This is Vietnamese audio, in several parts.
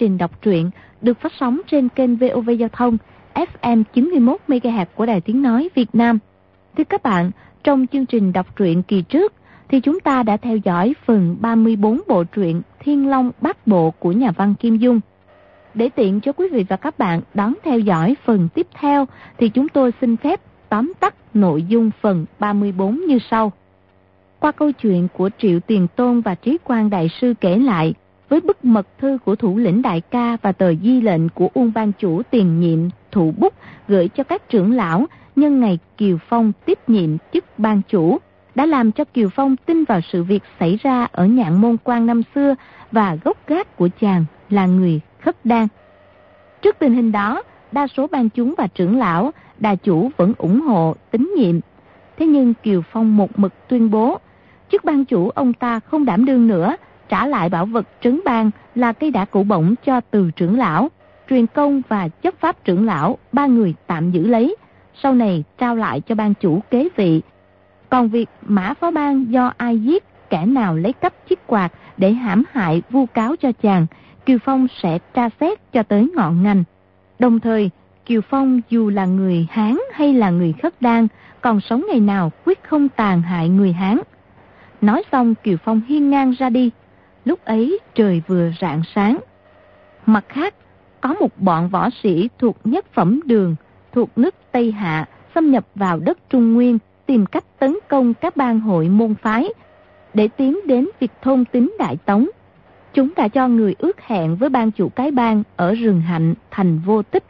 trình đọc truyện được phát sóng trên kênh VOV Giao thông FM 91 MHz của Đài Tiếng nói Việt Nam. Thưa các bạn, trong chương trình đọc truyện kỳ trước thì chúng ta đã theo dõi phần 34 bộ truyện Thiên Long Bát Bộ của nhà văn Kim Dung. Để tiện cho quý vị và các bạn đón theo dõi phần tiếp theo thì chúng tôi xin phép tóm tắt nội dung phần 34 như sau. Qua câu chuyện của Triệu Tiền Tôn và Trí Quang Đại Sư kể lại, với bức mật thư của thủ lĩnh đại ca và tờ di lệnh của Uông Ban Chủ tiền nhiệm thủ bút gửi cho các trưởng lão nhân ngày Kiều Phong tiếp nhiệm chức ban chủ, đã làm cho Kiều Phong tin vào sự việc xảy ra ở nhạn môn quan năm xưa và gốc gác của chàng là người khất đan. Trước tình hình đó, đa số ban chúng và trưởng lão, đà chủ vẫn ủng hộ tín nhiệm. Thế nhưng Kiều Phong một mực tuyên bố, chức ban chủ ông ta không đảm đương nữa, trả lại bảo vật trấn ban là cây đã cụ bổng cho từ trưởng lão, truyền công và chấp pháp trưởng lão, ba người tạm giữ lấy, sau này trao lại cho ban chủ kế vị. Còn việc mã phó ban do ai giết, kẻ nào lấy cắp chiếc quạt để hãm hại vu cáo cho chàng, Kiều Phong sẽ tra xét cho tới ngọn ngành. Đồng thời, Kiều Phong dù là người Hán hay là người khất đan, còn sống ngày nào quyết không tàn hại người Hán. Nói xong Kiều Phong hiên ngang ra đi, lúc ấy trời vừa rạng sáng. Mặt khác, có một bọn võ sĩ thuộc nhất phẩm đường, thuộc nước Tây Hạ, xâm nhập vào đất Trung Nguyên, tìm cách tấn công các bang hội môn phái, để tiến đến việc thôn tính Đại Tống. Chúng đã cho người ước hẹn với ban chủ cái bang ở rừng hạnh thành vô tích.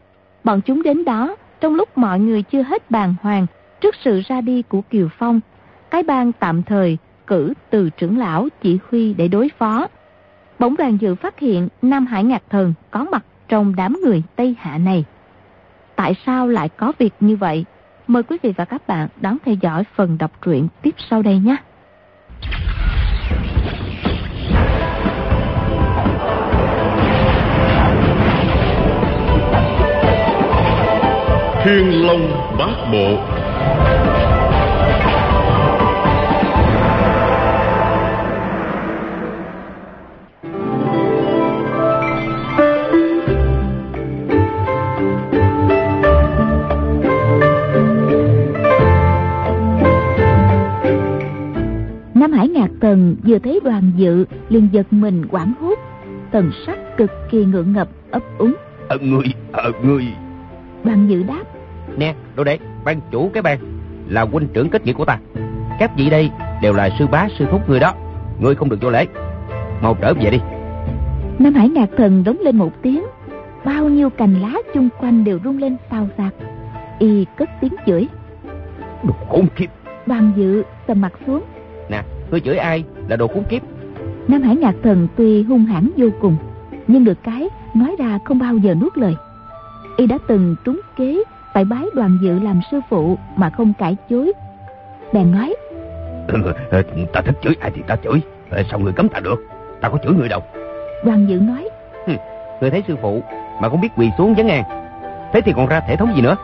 Bọn chúng đến đó, trong lúc mọi người chưa hết bàn hoàng, trước sự ra đi của Kiều Phong, cái bang tạm thời cử từ trưởng lão chỉ huy để đối phó. Bỗng đoàn dự phát hiện Nam Hải Ngạc Thần có mặt trong đám người Tây Hạ này. Tại sao lại có việc như vậy? Mời quý vị và các bạn đón theo dõi phần đọc truyện tiếp sau đây nhé. Thiên Long Bát Bộ Tần vừa thấy đoàn dự liền giật mình quảng hốt. Tần sắc cực kỳ ngượng ngập ấp úng. Ờ người, ờ người. Đoàn dự đáp. Nè, đồ đệ, ban chủ cái ban Là huynh trưởng kết nghĩa của ta. Các vị đây đều là sư bá sư thúc người đó. Ngươi không được vô lễ. Mau trở về đi. Nam Hải Ngạc Thần đống lên một tiếng. Bao nhiêu cành lá chung quanh đều rung lên xào xạc Y cất tiếng chửi. Đồ khốn kiếp. Đoàn dự sầm mặt xuống ngươi chửi ai là đồ khốn kiếp. Nam Hải Ngạc Thần tuy hung hãn vô cùng Nhưng được cái nói ra không bao giờ nuốt lời. Y đã từng trúng kế Phải bái đoàn dự làm sư phụ Mà không cãi chối. Bèn nói Ta thích chửi ai thì ta chửi. Ờ, Sao người cấm ta được? Ta có chửi người đâu. Đoàn dự nói Người thấy sư phụ mà không biết quỳ xuống vấn an Thế thì còn ra thể thống gì nữa?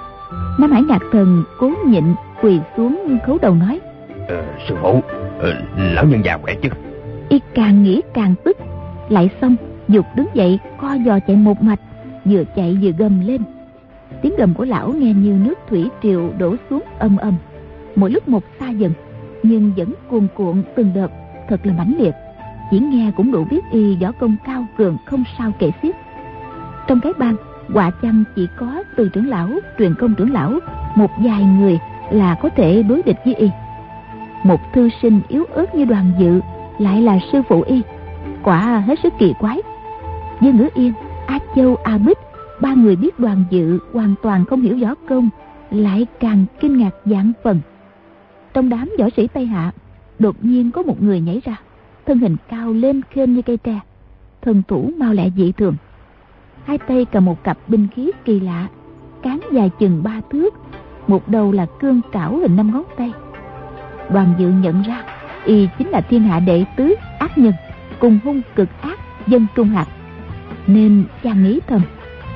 Nam Hải Ngạc Thần cố nhịn quỳ xuống khấu đầu nói ờ, Sư phụ Ờ, lão nhân già khỏe chứ? Y càng nghĩ càng tức. Lại xong, Dục đứng dậy, co giò chạy một mạch, Vừa chạy vừa gầm lên. Tiếng gầm của lão nghe như nước thủy triều đổ xuống âm âm. Mỗi lúc một xa dần, Nhưng vẫn cuồn cuộn từng đợt, Thật là mãnh liệt. Chỉ nghe cũng đủ biết y võ công cao cường Không sao kể xiết. Trong cái bang, quả chăng chỉ có từ trưởng lão, Truyền công trưởng lão, Một vài người là có thể đối địch với y? Một thư sinh yếu ớt như đoàn dự Lại là sư phụ y. Quả hết sức kỳ quái. Với Ngữ Yên, A Châu, A Bích Ba người biết đoàn dự hoàn toàn không hiểu võ công Lại càng kinh ngạc dạng phần. Trong đám võ sĩ Tây Hạ Đột nhiên có một người nhảy ra Thân hình cao lên khênh như cây tre Thân thủ mau lẹ dị thường. Hai tay cầm một cặp binh khí kỳ lạ Cán dài chừng ba thước Một đầu là cương trảo hình năm ngón tay. Đoàn dự nhận ra Y chính là thiên hạ đệ tứ ác nhân Cùng hung cực ác dân trung hạt Nên chàng nghĩ thầm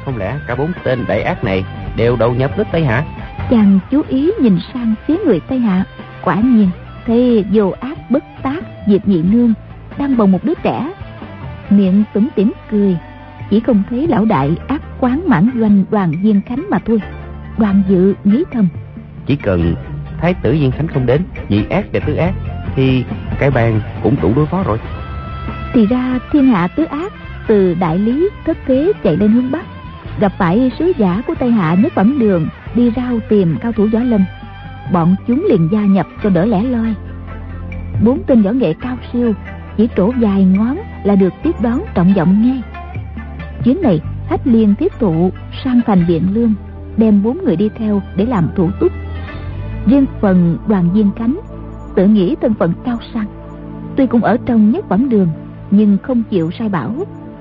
Không lẽ cả bốn tên đại ác này Đều đầu nhập nước Tây Hạ? Chàng chú ý nhìn sang phía người Tây Hạ Quả nhiên thấy vô ác bất tác Diệp nhị nương Đang bồng một đứa trẻ. Miệng tủm tỉm cười chỉ không thấy lão đại ác quán mãn doanh đoàn viên khánh mà thôi. Đoàn dự nghĩ thầm chỉ cần thái tử Diên khánh không đến, nhị ác và tứ ác, thì cái bàn cũng đủ đối phó rồi. Thì ra thiên hạ tứ ác, từ đại lý, thất thế chạy lên hướng bắc. Gặp phải sứ giả của tây hạ nhất phẩm đường, đi rao tìm cao thủ võ lâm. Bọn chúng liền gia nhập cho đỡ lẻ loi. Bốn tên võ nghệ cao siêu, chỉ trổ dài ngón là được tiếp đón trọng vọng ngay chuyến này hách liên tiếp thụ sang thành điện lương, đem bốn người đi theo để làm thủ túc riêng phần đoàn viên cánh tự nghĩ thân phận cao sang. Tuy cũng ở trong nhất phẩm đường nhưng không chịu sai bảo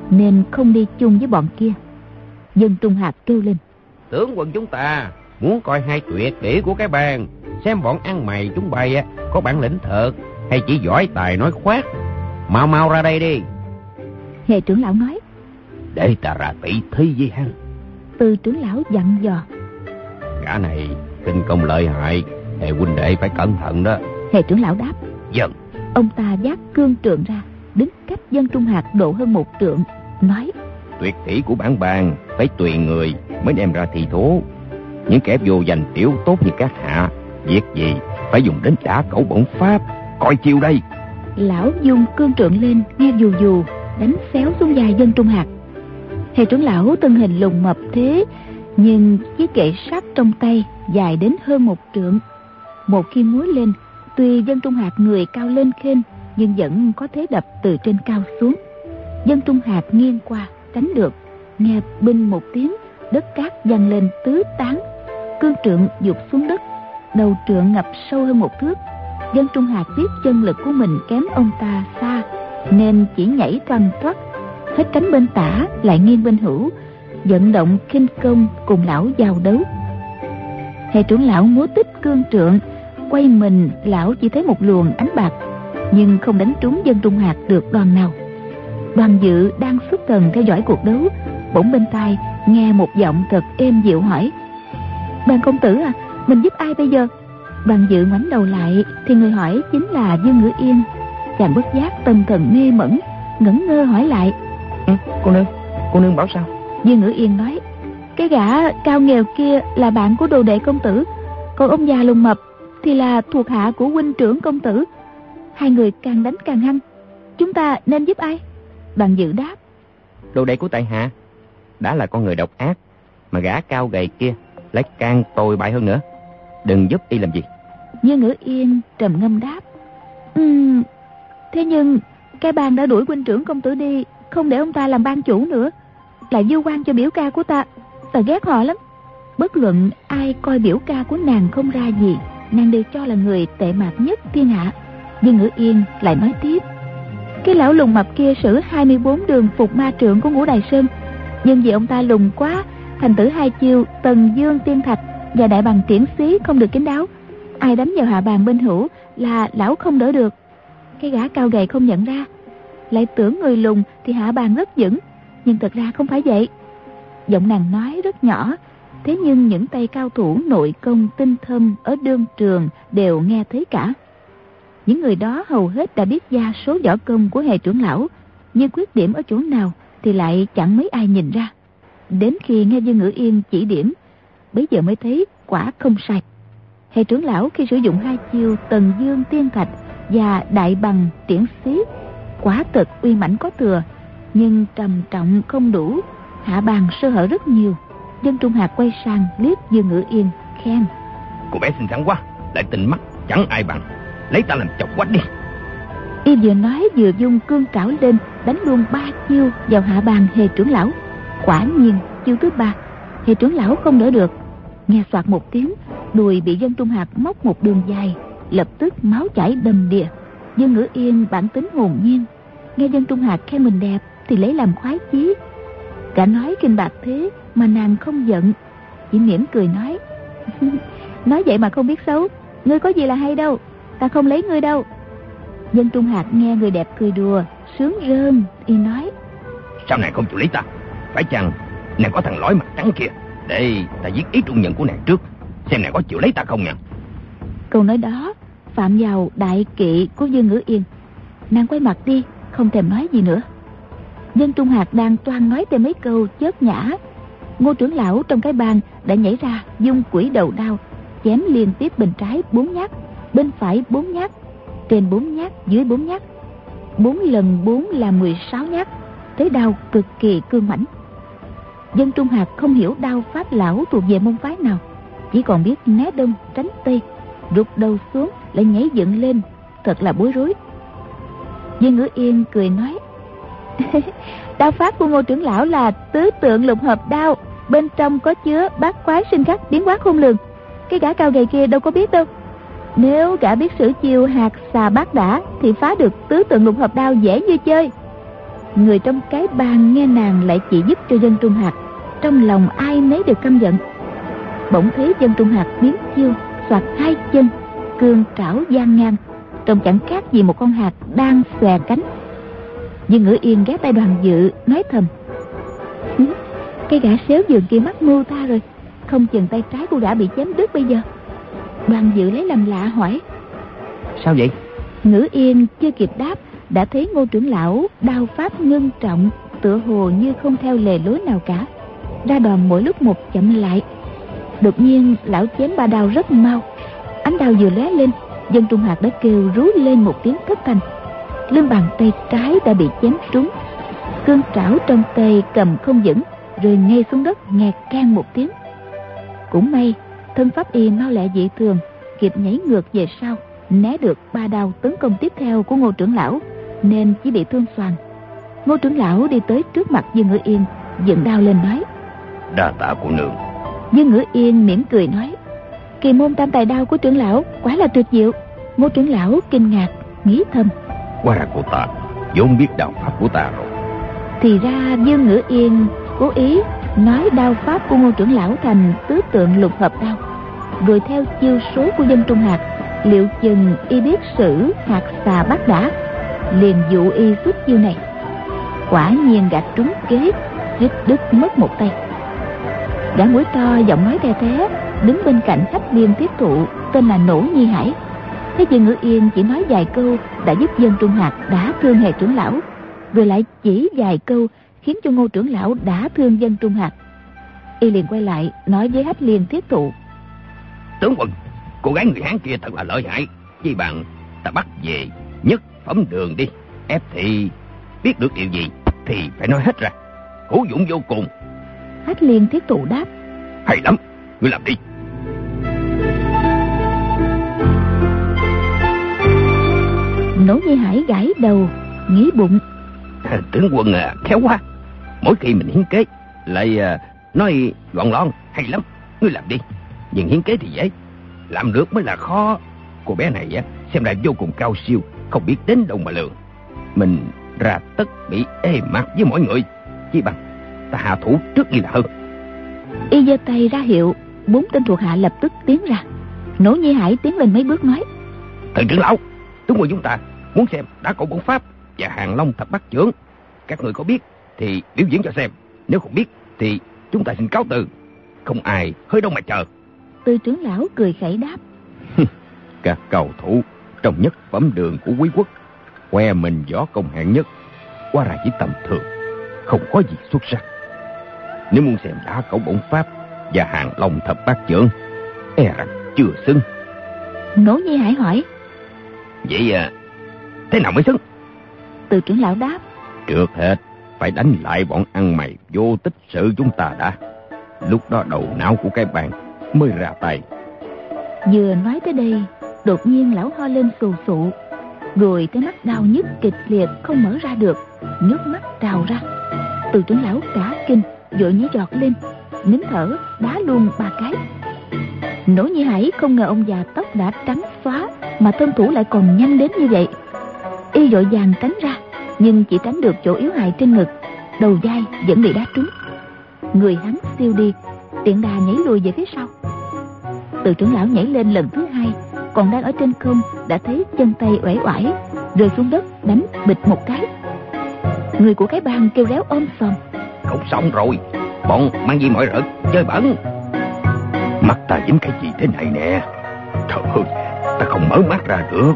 nên không đi chung với bọn kia. Dân trung hạt kêu lên. Tướng quân chúng ta muốn coi hai tuyệt kỹ của cái bàn xem bọn ăn mày chúng bay có bản lĩnh thật hay chỉ giỏi tài nói khoác. Mau mau ra đây đi. Hệ trưởng lão nói. Để ta ra tỷ thi với hắn. Từ trưởng lão dặn dò. Cả này kinh công lợi hại hệ huynh đệ phải cẩn thận đó. Hệ trưởng lão đáp. Dân ông ta giác cương trượng ra đứng cách dân trung hạt độ hơn một trượng nói. Tuyệt kỹ của bản bàn phải tùy người mới đem ra thi thố. Những kẻ vô danh tiểu tốt như các hạ việc gì phải dùng đến đả cẩu bổn pháp coi chiêu đây. Lão dung cương trượng lên nghe dù dù đánh xéo xuống dài dân trung hạt hệ trưởng lão thân hình lùng mập thế nhưng chiếc gậy sắt trong tay dài đến hơn một trượng. Một khi múa lên, tuy dân trung hạt người cao lên khên nhưng vẫn có thế đập từ trên cao xuống. Dân trung hạt nghiêng qua, tránh được, nghe binh một tiếng, đất cát dâng lên tứ tán. Cương trượng dục xuống đất, đầu trượng ngập sâu hơn một thước. Dân trung hạt biết chân lực của mình kém ông ta xa, nên chỉ nhảy toàn thoát hết cánh bên tả lại nghiêng bên hữu vận động khinh công cùng lão giao đấu. Hệ trưởng lão múa tích cương trượng quay mình lão chỉ thấy một luồng ánh bạc nhưng không đánh trúng dân trung hạt được đoàn nào. Đoàn dự đang xuất thần theo dõi cuộc đấu bỗng bên tai nghe một giọng thật êm dịu hỏi đoàn công tử à mình giúp ai bây giờ? Đoàn dự ngoảnh đầu lại thì người hỏi chính là dương ngữ yên chàng bất giác tâm thần mê mẩn ngẩn ngơ hỏi lại ừ, cô nương cô nương bảo sao? Dương ngữ yên nói cái gã cao nghèo kia là bạn của đồ đệ công tử còn ông già lùng mập thì là thuộc hạ của huynh trưởng công tử. Hai người càng đánh càng hăng chúng ta nên giúp ai? Đoàn dự đáp đồ đệ của tại hạ đã là con người độc ác mà gã cao gầy kia lại càng tồi bại hơn nữa. Đừng giúp y làm gì. Như ngữ yên trầm ngâm đáp um, thế nhưng cái bang đã đuổi huynh trưởng công tử đi không để ông ta làm ban chủ nữa lại du quan cho biểu ca của ta. Ta ghét họ lắm. Bất luận ai coi biểu ca của nàng không ra gì, nàng đều cho là người tệ mạc nhất thiên hạ. Nhưng ngữ yên lại nói tiếp, cái lão lùng mập kia xử 24 đường phục ma trưởng của ngũ đài sơn. Nhưng vì ông ta lùng quá, thành tử hai chiêu, tần dương tiên thạch và đại bằng triển xí không được kín đáo. Ai đánh vào hạ bàn bên hữu là lão không đỡ được. Cái gã cao gầy không nhận ra. Lại tưởng người lùng thì hạ bàn rất vững nhưng thật ra không phải vậy. Giọng nàng nói rất nhỏ, thế nhưng những tay cao thủ nội công tinh thâm ở đương trường đều nghe thấy cả. Những người đó hầu hết đã biết ra số võ công của hệ trưởng lão, nhưng khuyết điểm ở chỗ nào thì lại chẳng mấy ai nhìn ra. Đến khi nghe dương ngữ yên chỉ điểm, bấy giờ mới thấy quả không sai. Hệ trưởng lão khi sử dụng hai chiêu tần dương tiên thạch và đại bằng tiễn xí, quả thực uy mãnh có thừa nhưng trầm trọng không đủ hạ bàn sơ hở rất nhiều. Dân trung hạt quay sang liếc dương ngữ yên khen. Cô bé xinh xắn quá lại tình mắt chẳng ai bằng. Lấy ta làm chọc quách đi. Y vừa nói vừa dung cương trảo lên đánh luôn ba chiêu vào hạ bàn hề trưởng lão. Quả nhiên chiêu thứ ba hề trưởng lão không đỡ được. Nghe soạt một tiếng đùi bị dân trung hạt móc một đường dài lập tức máu chảy đầm đìa. Dương ngữ yên bản tính hồn nhiên nghe dân trung hạt khen mình đẹp thì lấy làm khoái chí. Cả nói kinh bạc thế mà nàng không giận. Chỉ mỉm cười nói nói vậy mà không biết xấu. Ngươi có gì là hay đâu? Ta không lấy ngươi đâu. Dân trung hạt nghe người đẹp cười đùa sướng rơn y nói sao nàng không chịu lấy ta? Phải chăng nàng có thằng lõi mặt trắng kia? Để ta giết ý trung nhận của nàng trước. Xem nàng có chịu lấy ta không nha. Câu nói đó phạm vào đại kỵ của dương ngữ yên. Nàng quay mặt đi không thèm nói gì nữa Dân Trung Hạc đang toan nói thêm mấy câu chớp nhã. Ngô trưởng lão trong cái bàn đã nhảy ra dung quỷ đầu đao, chém liên tiếp bên trái bốn nhát, bên phải bốn nhát, trên bốn nhát, dưới bốn nhát. Bốn lần bốn là 16 nhát, thế đao cực kỳ cương mãnh. Dân Trung Hạc không hiểu đao pháp lão thuộc về môn phái nào, chỉ còn biết né đông tránh tây, rụt đầu xuống lại nhảy dựng lên, thật là bối rối. viên Ngữ Yên cười nói, đao pháp của ngô trưởng lão là tứ tượng lục hợp đao, bên trong có chứa bát quái sinh khắc biến hóa khôn lường. Cái gã cao gầy kia đâu có biết đâu. Nếu gã biết sử chiêu hạt xà bát đã Thì phá được tứ tượng lục hợp đao dễ như chơi. Người trong cái bàn nghe nàng lại chỉ giúp cho dân trung hạt Trong lòng ai nấy đều căm giận. Bỗng thấy dân trung hạt biến chiêu Xoạt hai chân Cương trảo gian ngang. Trông chẳng khác gì một con hạt đang xòe cánh Dương ngữ yên ghé tay đoàn dự Nói thầm. Cái gã xéo giường kia mắc mưu ta rồi Không chừng tay trái của gã bị chém đứt bây giờ. Đoàn dự lấy làm lạ hỏi. Sao vậy? Ngữ yên chưa kịp đáp Đã thấy ngô trưởng lão đao pháp ngưng trọng Tựa hồ như không theo lề lối nào cả. Ra đòn mỗi lúc một chậm lại. Đột nhiên lão chém ba đao rất mau. Ánh đao vừa lóe lên Dân Trung Hạc đã kêu rú lên một tiếng thất thanh Lưng bàn tay trái đã bị chém trúng. Cương trảo trong tay cầm không vững Rơi ngay xuống đất nghe can một tiếng. Cũng may thân pháp y mau lẹ dị thường kịp nhảy ngược về sau né được ba đao tấn công tiếp theo của ngô trưởng lão nên chỉ bị thương xoàn. Ngô trưởng lão đi tới trước mặt dương ngữ yên dựng đao lên nói. Đa tạ của nương. Dương ngữ yên mỉm cười nói. Kỳ môn tam tài đao của trưởng lão quá là tuyệt diệu. Ngô trưởng lão kinh ngạc nghĩ thầm qua ra của ta, vốn biết đạo pháp của ta rồi. Thì ra dương ngữ yên cố ý nói đao pháp của ngô trưởng lão thành tứ tượng lục hợp đao. Rồi theo chiêu số của dân trung hạt liệu chừng y biết sử hạt xà bắt đã liền dụ y xuất chiêu này. Quả nhiên gạt trúng kế rít đứt mất một tay. Gã mũi to giọng nói the thế đứng bên cạnh khách liên tiếp thụ, tên là nổ nhi hải thế dương ngữ yên chỉ nói vài câu đã giúp dân trung hạt đã thương hệ trưởng lão. Rồi lại chỉ vài câu khiến cho ngô trưởng lão đã thương dân trung hạt y liền quay lại nói với hách liên thiết thụ tướng quân cô gái người hán kia thật là lợi hại. Chi bằng ta bắt về nhất phẩm đường đi ép thì biết được điều gì thì phải nói hết ra. Hữu dụng vô cùng. Hách liên thiết thụ đáp. Hay lắm ngươi làm đi nỗ nhi hải gãi đầu nghĩ bụng. Tướng quân à khéo quá. Mỗi khi mình hiến kế lại à, nói gọn lon hay lắm. Ngươi làm đi. Nhưng hiến kế thì dễ. Làm được mới là khó. Cô bé này á xem ra vô cùng cao siêu không biết đến đâu mà lường. Mình ra tất bị ê mặt với mọi người. Chỉ bằng ta hạ thủ trước đi là hơn. Y giơ tay ra hiệu bốn tên thuộc hạ lập tức tiến ra. Nỗ nhi hải tiến lên mấy bước nói thần trưởng lão chúng người chúng ta muốn xem đã cổ bổn pháp và hàng long thập bát trưởng các người có biết thì biểu diễn cho xem. Nếu không biết thì chúng ta xin cáo từ. Không ai hơi đâu mà chờ. Tư trưởng lão cười khẩy đáp. Các cầu thủ trong nhất phẩm đường của quý quốc khoe mình võ công hạng nhất qua ra chỉ tầm thường không có gì xuất sắc. Nếu muốn xem đá cẩu bổn pháp và hàng long thập bát trưởng e rằng chưa xứng. Nỗ nhi hải hỏi. Vậy à thế nào mới xứng? Từ trưởng lão đáp. Trước hết phải đánh lại bọn ăn mày vô tích sự chúng ta đã. Lúc đó đầu não của cái bàn mới ra tay. Vừa nói tới đây đột nhiên lão ho lên sù sụ rồi cái mắt đau nhức kịch liệt không mở ra được nước mắt trào ra. Từ trưởng lão cả kinh vội nhảy giọt lên nín thở đá luôn ba cái. Nỗ nhi hải không ngờ ông già tóc đã trắng xóa mà thân thủ lại còn nhanh đến như vậy y vội vàng tránh ra, nhưng chỉ tránh được chỗ yếu hại trên ngực, đầu vai vẫn bị đá trúng. Người hắn siêu đi, tiện đà nhảy lùi về phía sau. Từ trưởng lão nhảy lên lần thứ hai, còn đang ở trên không đã thấy chân tay uể oải, rơi xuống đất đánh bịch một cái. Người của cái bang kêu réo ôm sòm. Không xong rồi, bọn mang gì mọi rợt chơi bẩn. Mắt ta dính cái gì thế này nè? Trời ơi, ta không mở mắt ra được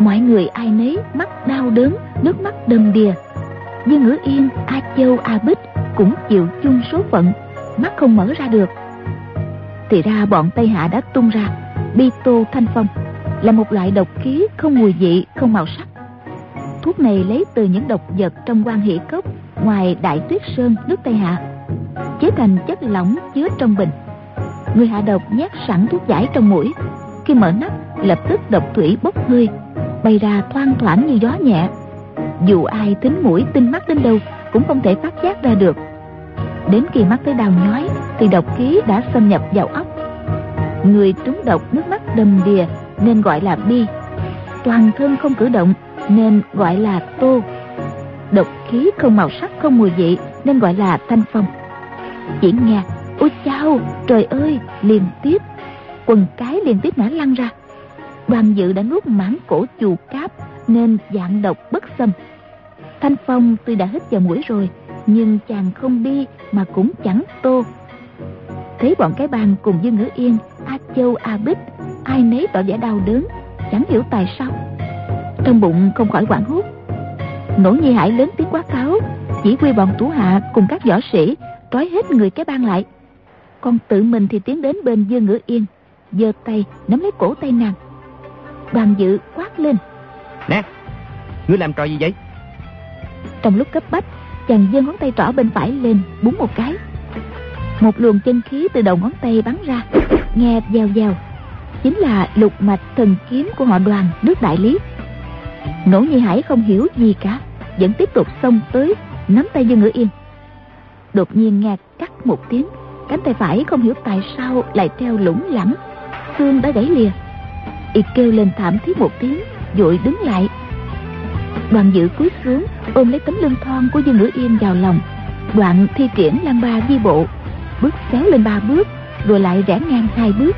mọi người ai nấy mắt đau đớn nước mắt đầm đìa Dương Ngữ Yên, A Châu, A Bích cũng chịu chung số phận, mắt không mở ra được. Thì ra bọn Tây Hạ đã tung ra Bi tô thanh phong là một loại độc khí không mùi vị, không màu sắc. Thuốc này lấy từ những độc vật trong quan hỷ cốc ngoài Đại Tuyết Sơn nước Tây Hạ, chế thành chất lỏng chứa trong bình. Người hạ độc nhét sẵn thuốc giải trong mũi, khi mở nắp lập tức độc thủy bốc hơi, bay ra thoang thoảng như gió nhẹ. Dù ai tính mũi tinh mắt đến đâu cũng không thể phát giác ra được. Đến khi mắt tới đau nhói thì độc khí đã xâm nhập vào óc. Người trúng độc nước mắt đầm đìa nên gọi là bi. Toàn thân không cử động nên gọi là tô. Độc khí không màu sắc không mùi vị nên gọi là thanh phong. Chỉ nghe, ôi chao, trời ơi, liên tiếp. Quần cái liên tiếp ngã lăn ra. Đoàn dự đã nuốt mãn cổ chù cáp nên dạng độc bất xâm. Thanh phong tuy đã hít vào mũi rồi, nhưng chàng không đi mà cũng chẳng tô. Thấy bọn cái bàn cùng dương ngữ yên, a châu, a bích, ai nấy tỏ vẻ đau đớn, chẳng hiểu tại sao. Trong bụng không khỏi hoảng hốt. Nỗ nhi hải lớn tiếng quát tháo, chỉ huy bọn thủ hạ cùng các võ sĩ, trói hết người cái bang lại. Con tự mình thì tiến đến bên dương ngữ yên, giơ tay, nắm lấy cổ tay nàng đoàn dự quát lên. Nè ngươi làm trò gì vậy? Trong lúc cấp bách chàng giơ ngón tay trỏ bên phải lên búng một cái. Một luồng chân khí từ đầu ngón tay bắn ra nghe gieo gieo chính là lục mạch thần kiếm của họ đoàn nước đại lý. Nỗ nhi hải không hiểu gì cả vẫn tiếp tục xông tới nắm tay dương ngữ yên. Đột nhiên nghe cắt một tiếng cánh tay phải không hiểu tại sao lại treo lủng lẳng xương đã gãy lìa y kêu lên thảm thiết một tiếng, vội đứng lại. Đoàn dự cúi xuống, ôm lấy tấm lưng thon của dương ngữ yên vào lòng. Đoạn thi triển lan ba di bộ, bước xéo lên ba bước, rồi lại rẽ ngang hai bước.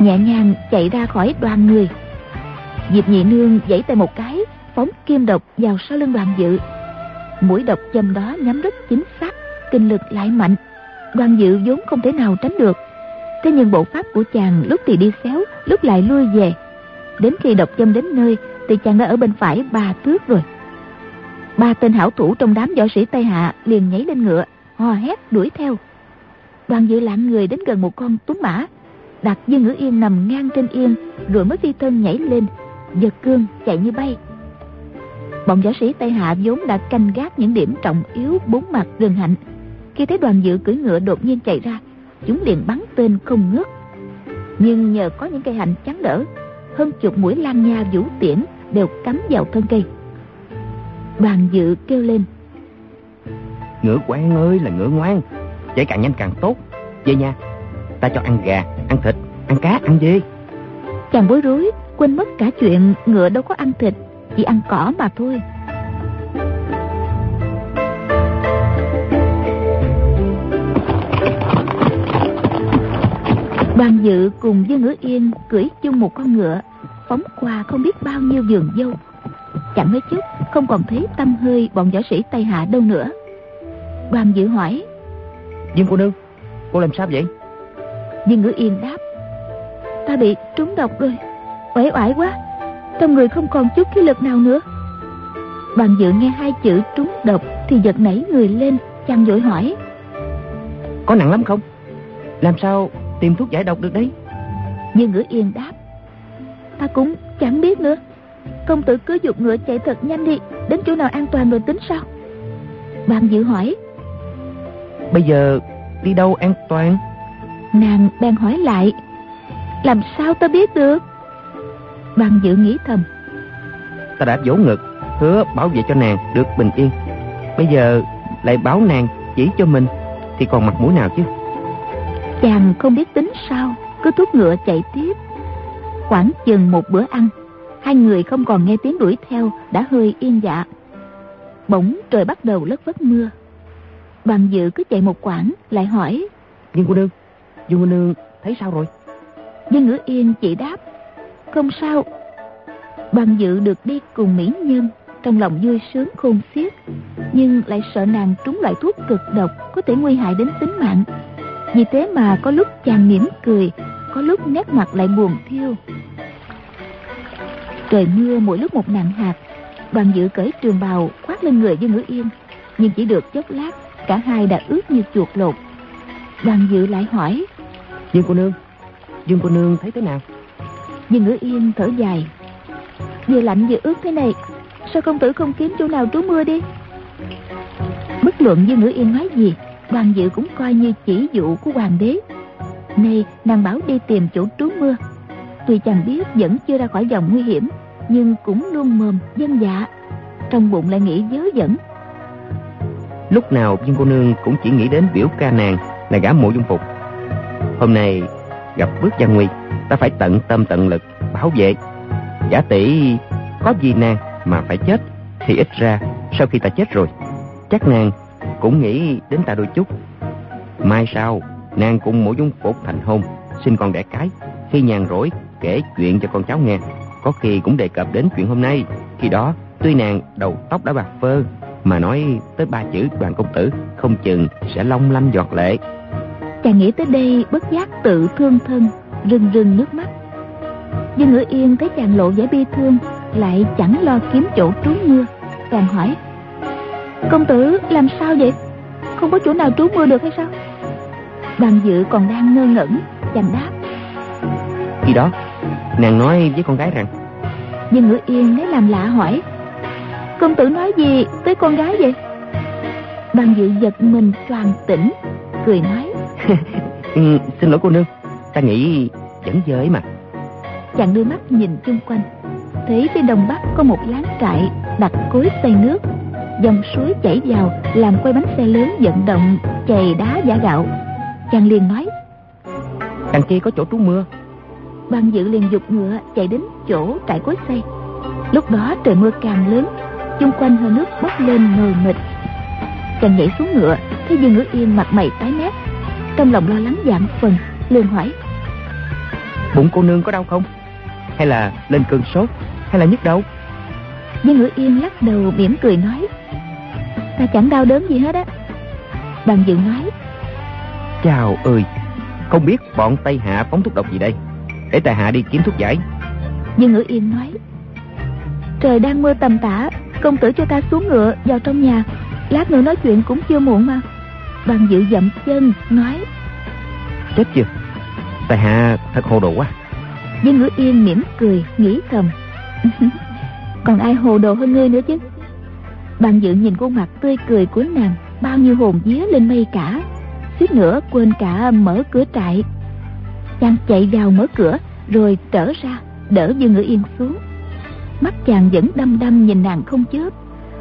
Nhẹ nhàng chạy ra khỏi đoàn người. Diệp nhị nương giãy tay một cái, phóng kim độc vào sau lưng đoàn dự. Mũi độc châm đó nhắm rất chính xác, kinh lực lại mạnh. Đoàn dự vốn không thể nào tránh được thế nhưng bộ pháp của chàng lúc thì đi xéo, lúc lại lui về. Đến khi độc châm đến nơi, thì chàng đã ở bên phải ba thước rồi. Ba tên hảo thủ trong đám võ sĩ tây hạ liền nhảy lên ngựa, hò hét, đuổi theo. Đoàn dự lạng người đến gần một con tuấn mã, đặt dương ngữ yên nằm ngang trên yên, rồi mới phi thân nhảy lên, giật cương chạy như bay. Bọn võ sĩ tây hạ vốn đã canh gác những điểm trọng yếu bốn mặt rừng hạnh. Khi thấy đoàn dự cưỡi ngựa đột nhiên chạy ra chúng liền bắn tên không ngớt. Nhưng nhờ có những cây hạnh chắn đỡ hơn chục mũi lan nha vũ tiễn đều cắm vào thân cây. Đoàn dự kêu lên ngựa quen ơi là ngựa ngoan chạy càng nhanh càng tốt. Về nha ta cho ăn gà ăn thịt ăn cá ăn dê. Chàng bối rối quên mất cả chuyện ngựa đâu có ăn thịt chỉ ăn cỏ mà thôi đoàn dự cùng với ngữ yên cưỡi chung một con ngựa phóng qua không biết bao nhiêu vườn dâu. Chẳng mấy chút không còn thấy tâm hơi bọn võ sĩ tây hạ đâu nữa. Đoàn dự hỏi dương cô nương cô làm sao vậy? Dương ngữ yên đáp ta bị trúng độc rồi uể oải quá trong người không còn chút khí lực nào nữa. Đoàn dự nghe hai chữ trúng độc thì giật nảy người lên chàng vội hỏi có nặng lắm không? Làm sao tìm thuốc giải độc được đấy. Dương ngữ yên đáp. Ta cũng chẳng biết nữa. Công tử cứ dục ngựa chạy thật nhanh đi đến chỗ nào an toàn rồi tính sao bạn dự hỏi. Bây giờ đi đâu an toàn? Nàng bèn hỏi lại. Làm sao ta biết được? Bạn dự nghĩ thầm. Ta đã vỗ ngực hứa bảo vệ cho nàng được bình yên. Bây giờ lại báo nàng chỉ cho mình thì còn mặt mũi nào chứ chàng không biết tính sao cứ thúc ngựa chạy tiếp. Khoảng chừng một bữa ăn hai người không còn nghe tiếng đuổi theo đã hơi yên dạ. Bỗng trời bắt đầu lất vất mưa. Đoàn dự cứ chạy một quãng lại hỏi dương cô nương dương cô nương thấy sao rồi? Dương ngữ yên chỉ đáp không sao. Đoàn dự được đi cùng mỹ nhân trong lòng vui sướng khôn xiết nhưng lại sợ nàng trúng loại thuốc cực độc có thể nguy hại đến tính mạng vì thế mà có lúc chàng mỉm cười có lúc nét mặt lại buồn thiêu. Trời mưa mỗi lúc một nặng hạt đoàn dự cởi trường bào khoác lên người Dương Ngữ Yên. Nhưng chỉ được chốc lát Cả hai đã ướt như chuột lột. Đoàn dự lại hỏi Dương cô nương Dương cô nương thấy thế nào? Dương Ngữ Yên thở dài Vừa lạnh vừa ướt thế này Sao công tử không kiếm chỗ nào trú mưa đi? Bất luận Dương Ngữ Yên nói gì Đoàn dự cũng coi như chỉ dụ của hoàng đế. Nay, nàng bảo đi tìm chỗ trú mưa. Tuy chàng biết vẫn chưa ra khỏi dòng nguy hiểm, Nhưng cũng luôn mồm dân dạ. Trong bụng lại nghĩ dớ dẫn Lúc nào viên cô nương cũng chỉ nghĩ đến biểu ca nàng Là gã mộ dung phục. Hôm nay gặp bước gian nguy, Ta phải tận tâm tận lực bảo vệ. Giả tỷ có gì nàng mà phải chết Thì ít ra sau khi ta chết rồi, Chắc nàng cũng nghĩ đến ta đôi chút. Mai sau, nàng cùng mộ dung phục thành hôn, Sinh con đẻ cái. Khi nhàn rỗi, kể chuyện cho con cháu nghe. Có khi cũng đề cập đến chuyện hôm nay. Khi đó, tuy nàng đầu tóc đã bạc phơ, Mà nói tới ba chữ đoàn công tử, Không chừng sẽ long lanh giọt lệ. Chàng nghĩ tới đây, bất giác tự thương thân, Rưng rưng nước mắt. Dương ngữ yên thấy chàng lộ vẻ bi thương, Lại chẳng lo kiếm chỗ trú mưa, càng hỏi Công tử làm sao vậy? Không có chỗ nào trú mưa được hay sao? Đoàn dự còn đang ngơ ngẩn Chàng đáp. Khi đó? Nàng nói với con gái rằng. Dương ngữ yên lấy làm lạ hỏi. Công tử nói gì tới con gái vậy? Đoàn dự giật mình choàng tỉnh Cười nói. Ừ, Xin lỗi cô nương Ta nghĩ vẫn dơi mà. Chàng đưa mắt nhìn chung quanh thấy phía đông bắc có một láng trại đặt cối xây nước dòng suối chảy vào làm quay bánh xe lớn vận động chày đá giả gạo. Chàng liền nói đằng kia có chỗ trú mưa. Ban dự liền dục ngựa chạy đến chỗ trại cối xây lúc đó trời mưa càng lớn chung quanh hơi nước bốc lên mờ mịt. Chàng nhảy xuống ngựa thấy dương ngữ yên mặt mày tái mét. Trong lòng lo lắng giảm phần liền hỏi bụng cô nương có đau không? Hay là lên cơn sốt? Hay là nhức đầu? Nhưng ngữ yên lắc đầu mỉm cười nói ta chẳng đau đớn gì hết á. Đoàn dự nói chào ơi không biết bọn tây hạ phóng thuốc độc gì đây? Để tài hạ đi kiếm thuốc giải. Nhưng ngữ yên nói trời đang mưa tầm tã công tử cho ta xuống ngựa vào trong nhà. Lát nữa nói chuyện cũng chưa muộn mà. Đoàn dự dậm chân nói chết chưa? Tài hạ thật hồ đồ quá. Dương Ngữ Yên mỉm cười nghĩ thầm. Còn ai hồ đồ hơn ngươi nữa chứ Bàn dự nhìn khuôn mặt tươi cười của nàng, Bao nhiêu hồn vía lên mây cả. Suýt nữa quên cả mở cửa trại. Chàng chạy vào mở cửa, Rồi trở ra, Đỡ Dương Ngữ Yên xuống. Mắt chàng vẫn đăm đăm nhìn nàng không chớp,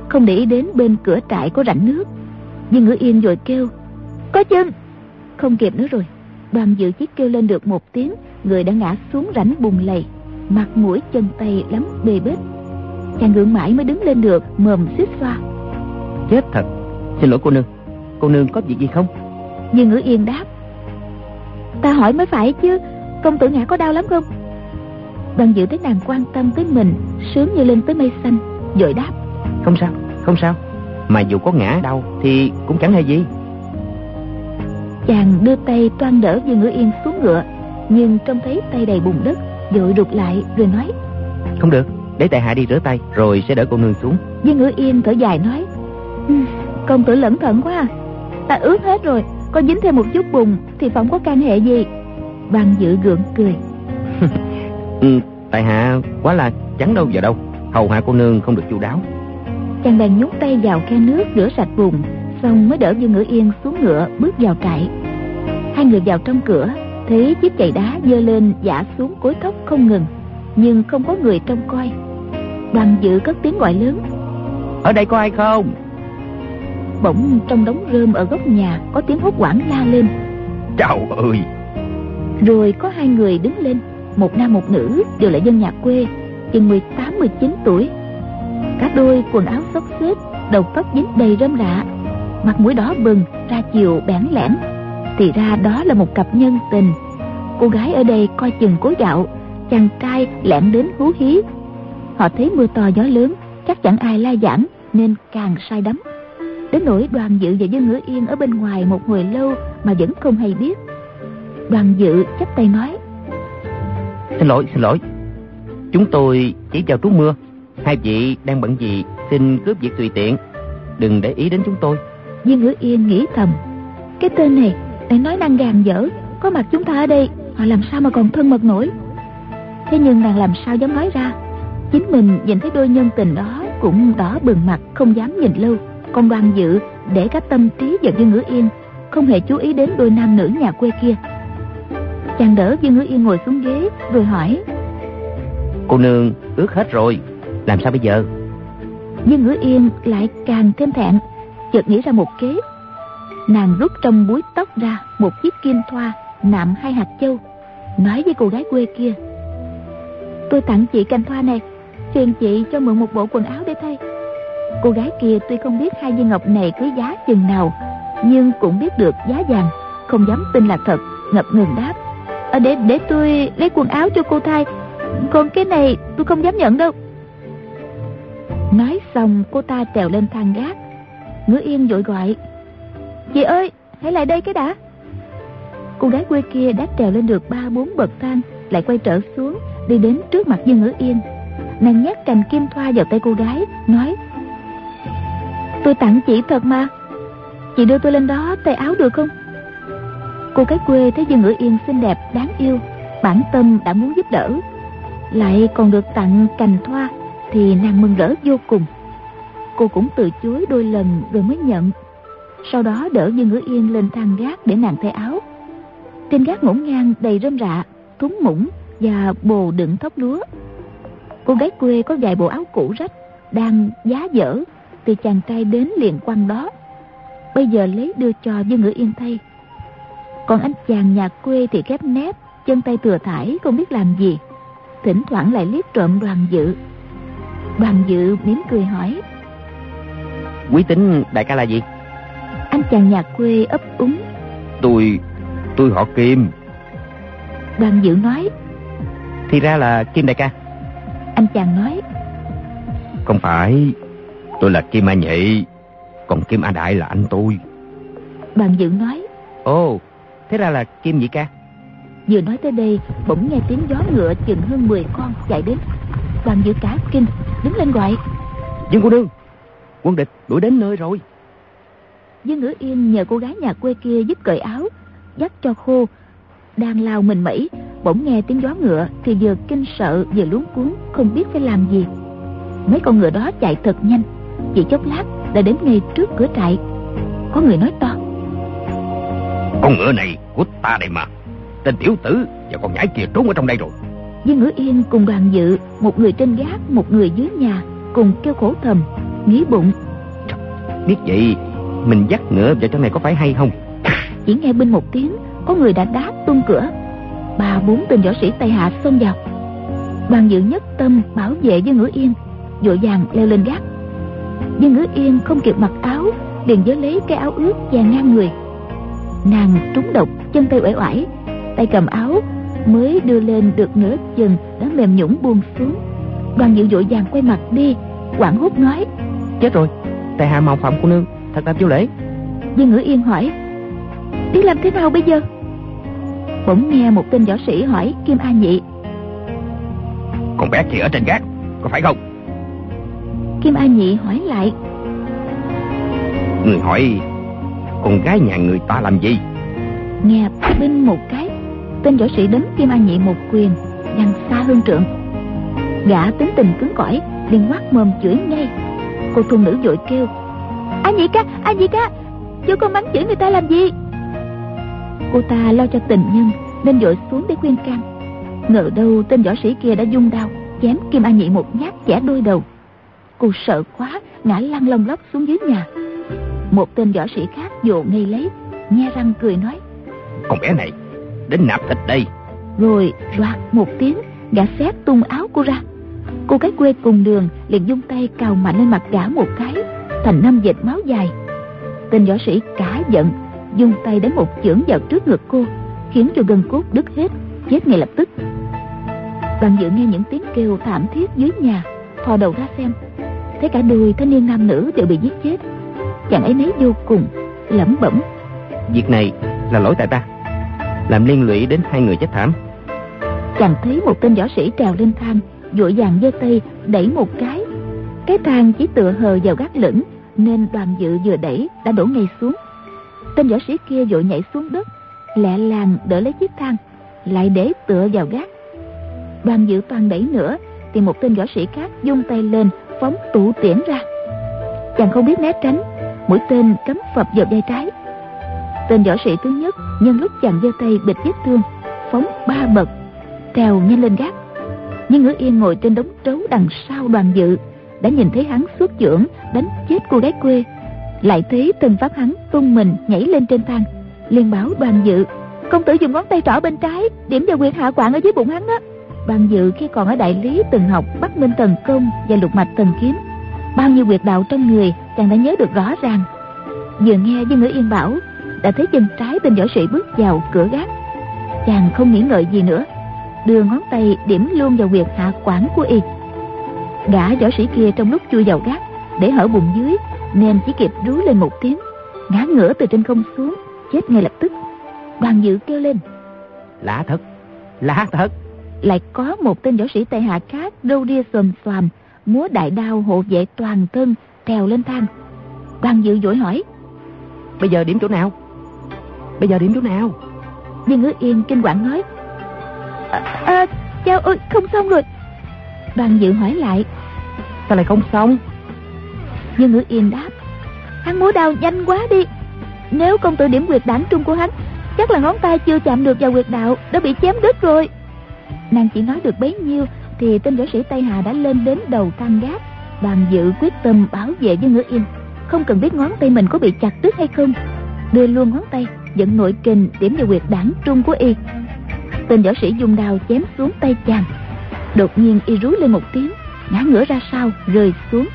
Không để ý đến bên cửa trại có rãnh nước. Dương Ngữ Yên rồi kêu, Có chân! Không kịp nữa rồi, Đoàn dự chỉ kêu lên được một tiếng, người đã ngã xuống rãnh bùn lầy, mặt mũi chân tay lắm bê bết chàng gượng mãi mới đứng lên được mồm xích xoa. Chết thật. Xin lỗi cô nương. Cô nương có việc gì không? Dương ngữ yên đáp. Ta hỏi mới phải chứ công tử ngã có đau lắm không? Đoàn dự thấy nàng quan tâm tới mình sướng như lên tới mây xanh vội đáp. Không sao không sao. Mà dù có ngã đau thì cũng chẳng hay gì. Chàng đưa tay toan đỡ dương ngữ yên xuống ngựa nhưng trông thấy tay đầy bùn đất vội rụt lại rồi nói. Không được để tại hạ đi rửa tay rồi sẽ đỡ cô nương xuống. Viên ngữ yên thở dài nói công tử lẩn thận quá à. ta ướt hết rồi có dính thêm một chút bùn thì không có can hệ gì. Bằng dự gượng cười. Ừ, tại hạ quá là chẳng đâu vào đâu. Hầu hạ cô nương không được chu đáo. Chàng bèn nhúng tay vào khe nước rửa sạch bùn xong mới đỡ dương ngữ yên xuống ngựa bước vào trại. Hai người vào trong cửa thấy chiếc chày đá dơ lên giả xuống cối tóc không ngừng nhưng không có người trông coi. Đoàn dự cất tiếng gọi lớn. Ở đây có ai không? Bỗng trong đống rơm ở góc nhà có tiếng hốt quảng la lên. Trời ơi! Rồi có hai người đứng lên. Một nam một nữ đều là dân nhà quê chừng mười tám mười chín tuổi. Cả đôi quần áo xốc xếch đầu tóc dính đầy rơm rạ. Mặt mũi đỏ bừng ra chiều bẽn lẽn. Thì ra đó là một cặp nhân tình. Cô gái ở đây coi chừng cối gạo chàng trai lẻn đến hú hí. Họ thấy mưa to gió lớn chắc chẳng ai la giảng nên càng say đắm. Đến nỗi đoàn dự và dân ngữ yên ở bên ngoài một hồi lâu mà vẫn không hay biết. Đoàn dự chắp tay nói xin lỗi xin lỗi. Chúng tôi chỉ chào trú mưa. Hai vị đang bận gì xin cướp việc tùy tiện. Đừng để ý đến chúng tôi. Viên ngữ yên nghĩ thầm cái tên này lại nói năng gàn dở. Có mặt chúng ta ở đây họ làm sao mà còn thân mật nổi thế nhưng nàng làm sao dám nói ra? Chính mình nhìn thấy đôi nhân tình đó cũng đỏ bừng mặt không dám nhìn lâu. Còn đoàn dự để cả tâm trí vào viên ngữ yên không hề chú ý đến đôi nam nữ nhà quê kia. Chàng đỡ viên ngữ yên ngồi xuống ghế rồi hỏi cô nương ước hết rồi làm sao bây giờ? Viên ngữ yên lại càng thêm thẹn chợt nghĩ ra một kế. Nàng rút trong búi tóc ra một chiếc kim thoa nạm hai hạt châu nói với cô gái quê kia tôi tặng chị cành thoa này phiền chị cho mượn một bộ quần áo để thay. Cô gái kia tuy không biết hai viên ngọc này có giá chừng nào nhưng cũng biết được giá vàng không dám tin là thật ngập ngừng đáp. À, để để tôi lấy quần áo cho cô thay còn cái này tôi không dám nhận đâu. Nói xong cô ta trèo lên thang gác. Ngứa yên vội gọi chị ơi hãy lại đây cái đã. Cô gái quê kia đã trèo lên được ba bốn bậc thang lại quay trở xuống đi đến trước mặt dương ngữ yên. Nàng nhét cành kim thoa vào tay cô gái, nói, tôi tặng chị thật mà. Chị đưa tôi lên đó tay áo được không? Cô gái quê thấy dương ngữ yên xinh đẹp, đáng yêu, bản tâm đã muốn giúp đỡ. Lại còn được tặng cành thoa thì nàng mừng rỡ vô cùng. Cô cũng từ chối đôi lần rồi mới nhận. Sau đó đỡ dương ngữ yên lên thang gác để nàng thay áo. Trên gác ngổn ngang đầy rơm rạ, thúng mũng và bồ đựng thóc lúa. Cô gái quê có vài bộ áo cũ rách đang giá dở thì chàng trai đến liền quăng đó. Bây giờ lấy đưa cho dương ngữ yên thay. Còn anh chàng nhà quê thì khép nép chân tay thừa thải không biết làm gì. Thỉnh thoảng lại liếc trộm đoàn dự. Đoàn dự mỉm cười hỏi quý tính đại ca là gì? Anh chàng nhà quê ấp úng. Tôi tôi họ kim. Đoàn dự nói thì ra là kim đại ca. Anh chàng nói. Không phải tôi là kim a nhị còn kim a đại là anh tôi. Đoàn dự nói. Ồ thế ra là kim nhị ca. Vừa nói tới đây bỗng nghe tiếng gió ngựa chừng hơn 10 con chạy đến. Đoàn dự cả kinh đứng lên gọi. Dương cô nương quân địch đuổi đến nơi rồi. Dương ngữ yên nhờ cô gái nhà quê kia giúp cởi áo dắt cho khô đang lao mình mẩy bỗng nghe tiếng gió ngựa thì vừa kinh sợ vừa luống cuốn không biết phải làm gì. Mấy con ngựa đó chạy thật nhanh chỉ chốc lát đã đến ngay trước cửa trại. Có người nói to con ngựa này của ta đây mà tên tiểu tử và con nhãi kia trốn ở trong đây rồi. Dương Ngữ Yên cùng đoàn dự Một người trên gác, một người dưới nhà Cùng kêu khổ thầm, nghĩ bụng. Biết vậy Mình dắt ngựa vào trong này có phải hay không? Chỉ nghe bên một tiếng Có người đã đá tung cửa Ba bốn tên võ sĩ tay hạ xông vào. Đoàn dự nhất tâm bảo vệ Dương Ngữ Yên Vội vàng leo lên gác. Dương Ngữ Yên không kịp mặc áo liền giới lấy cái áo ướt che ngang người. Nàng trúng độc chân tay uể oải tay cầm áo mới đưa lên được nửa chừng đã mềm nhũng buông xuống. Đoàn dự vội vàng quay mặt đi quảng hốt nói chết rồi tại hạ mạo phạm cô nương thật là vô lễ. Dương ngữ yên hỏi biết làm thế nào bây giờ bỗng nghe một tên võ sĩ hỏi kim a nhị. Con bé kia ở trên gác có phải không? Kim a nhị hỏi lại người hỏi con gái nhà người ta làm gì? Nghe binh một cái tên võ sĩ đánh kim a nhị một quyền đang xa hơn trượng. Gã tính tình cứng cỏi liền quát mồm chửi ngay. Cô thôn nữ vội kêu a nhị ca a nhị ca cho con mắng chửi người ta làm gì cô ta lo cho tình nhân nên vội xuống để khuyên can. Ngờ đâu tên võ sĩ kia đã dung đao chém kim a nhị một nhát chẻ đôi đầu. Cô sợ quá ngã lăn lông lóc xuống dưới nhà. Một tên võ sĩ khác dồ ngay lấy nhe răng cười nói con bé này đến nạp thịt đây. Rồi loạt một tiếng gã xé tung áo cô ra. Cô cái quê cùng đường liền dung tay cào mạnh lên mặt gã một cái thành năm vệt máu dài. Tên võ sĩ cả giận dung tay đánh một chưởng vào trước ngực cô khiến cho gân cốt đứt hết chết ngay lập tức. Đoàn dự nghe những tiếng kêu thảm thiết dưới nhà thò đầu ra xem. Thấy cả đôi thanh niên nam nữ đều bị giết chết. Chàng ấy nấy vô cùng lẩm bẩm. Việc này là lỗi tại ta làm liên lụy đến hai người chết thảm. Chàng thấy một tên võ sĩ trèo lên thang vội vàng giơ tay đẩy một cái. Cái thang chỉ tựa hờ vào gác lửng Nên đoàn dự vừa đẩy đã đổ ngay xuống Tên võ sĩ kia vội nhảy xuống đất, Lẹ làng đỡ lấy chiếc thang, Lại để tựa vào gác. Đoàn dự toàn đẩy nữa, Thì một tên võ sĩ khác dung tay lên, Phóng tụ tiễn ra. Chàng không biết né tránh, Mũi tên cắm phập vào vai trái. Tên võ sĩ thứ nhất Nhân lúc chàng giơ tay bịt vết thương, Phóng ba bậc, Trèo nhanh lên gác. Nhưng ngữ yên ngồi trên đống trấu đằng sau đoàn dự, Đã nhìn thấy hắn xuất trưởng Đánh chết cô gái quê. Lại thấy tần pháp hắn tung mình nhảy lên trên thang. Liền bảo đoàn dự, Công tử dùng ngón tay trỏ bên trái, Điểm vào quyệt hạ quản ở dưới bụng hắn á. Đoàn dự khi còn ở đại lý từng học Bắc Minh Thần Công và Lục Mạch Thần Kiếm, Bao nhiêu quyệt đạo trong người Chàng đã nhớ được rõ ràng. Vừa nghe Dương Ngữ Yên bảo, Đã thấy chân trái tên võ sĩ bước vào cửa gác. Chàng không nghĩ ngợi gì nữa, Đưa ngón tay điểm luôn vào quyệt hạ quản của y. Gã võ sĩ kia trong lúc chui vào gác, Để hở bụng dưới nên chỉ kịp rú lên một tiếng Ngã ngửa từ trên không xuống Chết ngay lập tức. Đoàn dự kêu lên Lạ thật Lạ thật. Lại có một tên võ sĩ Tây Hạ khác Râu ria xồm xoàm Múa đại đao hộ vệ toàn thân Trèo lên thang. Đoàn dự vội hỏi Bây giờ điểm chỗ nào? Bây giờ điểm chỗ nào? Dương ngữ yên kinh quản nói à, à, Chào ơi không xong rồi. Đoàn dự hỏi lại Sao lại không xong như ngữ yên đáp. Hắn múa đao nhanh quá đi. Nếu công tử điểm quyệt đảm trung của hắn, Chắc là ngón tay chưa chạm được vào quyệt đạo, Đã bị chém đứt rồi. Nàng chỉ nói được bấy nhiêu, Thì tên võ sĩ Tây Hà đã lên đến đầu tam gác bàn dự quyết tâm bảo vệ với ngữ yên. Không cần biết ngón tay mình có bị chặt đứt hay không. Đưa luôn ngón tay, Dẫn nội kình điểm vào quyệt đảng trung của y. Tên võ sĩ dùng đao chém xuống tay chàng. Đột nhiên y rú lên một tiếng, Ngã ngửa ra sau, rơi xuống.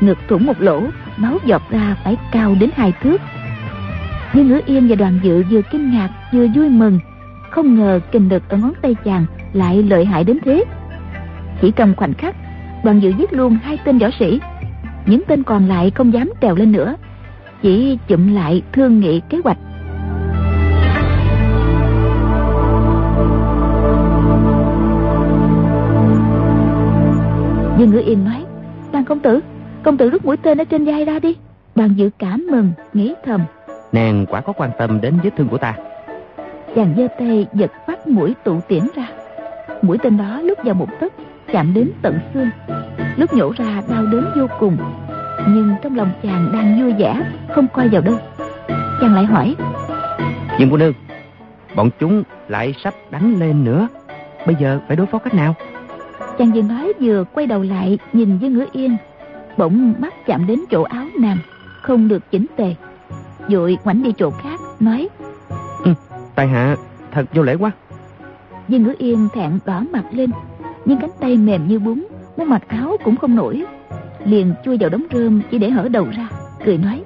Ngực thủng một lỗ, Máu giọt ra phải cao đến hai thước. Nhưng ngữ yên và đoàn dự vừa kinh ngạc, vừa vui mừng. Không ngờ kình lực ở ngón tay chàng Lại lợi hại đến thế. Chỉ trong khoảnh khắc, Đoàn dự giết luôn hai tên võ sĩ. Những tên còn lại không dám trèo lên nữa, Chỉ chụm lại thương nghị kế hoạch. Dương Ngữ Yên nói Đoàn công tử Công tử rút mũi tên ở trên vai ra đi. Đoàn dự cảm mừng Nghĩ thầm. Nàng quả có quan tâm đến vết thương của ta. Chàng giơ tay giật phát mũi tụ tiễn ra. Mũi tên đó lúc vào một tấc Chạm đến tận xương. Lúc nhổ ra đau đớn vô cùng. Nhưng trong lòng chàng đang vui vẻ Không coi vào đâu. Chàng lại hỏi Dương cô nương Bọn chúng lại sắp đánh lên nữa. Bây giờ phải đối phó cách nào? Chàng vừa nói vừa quay đầu lại Nhìn với ngứa yên Bỗng mắt chạm đến chỗ áo nàng Không được chỉnh tề. Vội ngoảnh đi chỗ khác Nói ừ, Tài hạ thật vô lễ quá. Dương ngữ yên thẹn đỏ mặt lên Nhưng cánh tay mềm như bún Muốn mặc áo cũng không nổi. Liền chui vào đống rơm chỉ để hở đầu ra Cười nói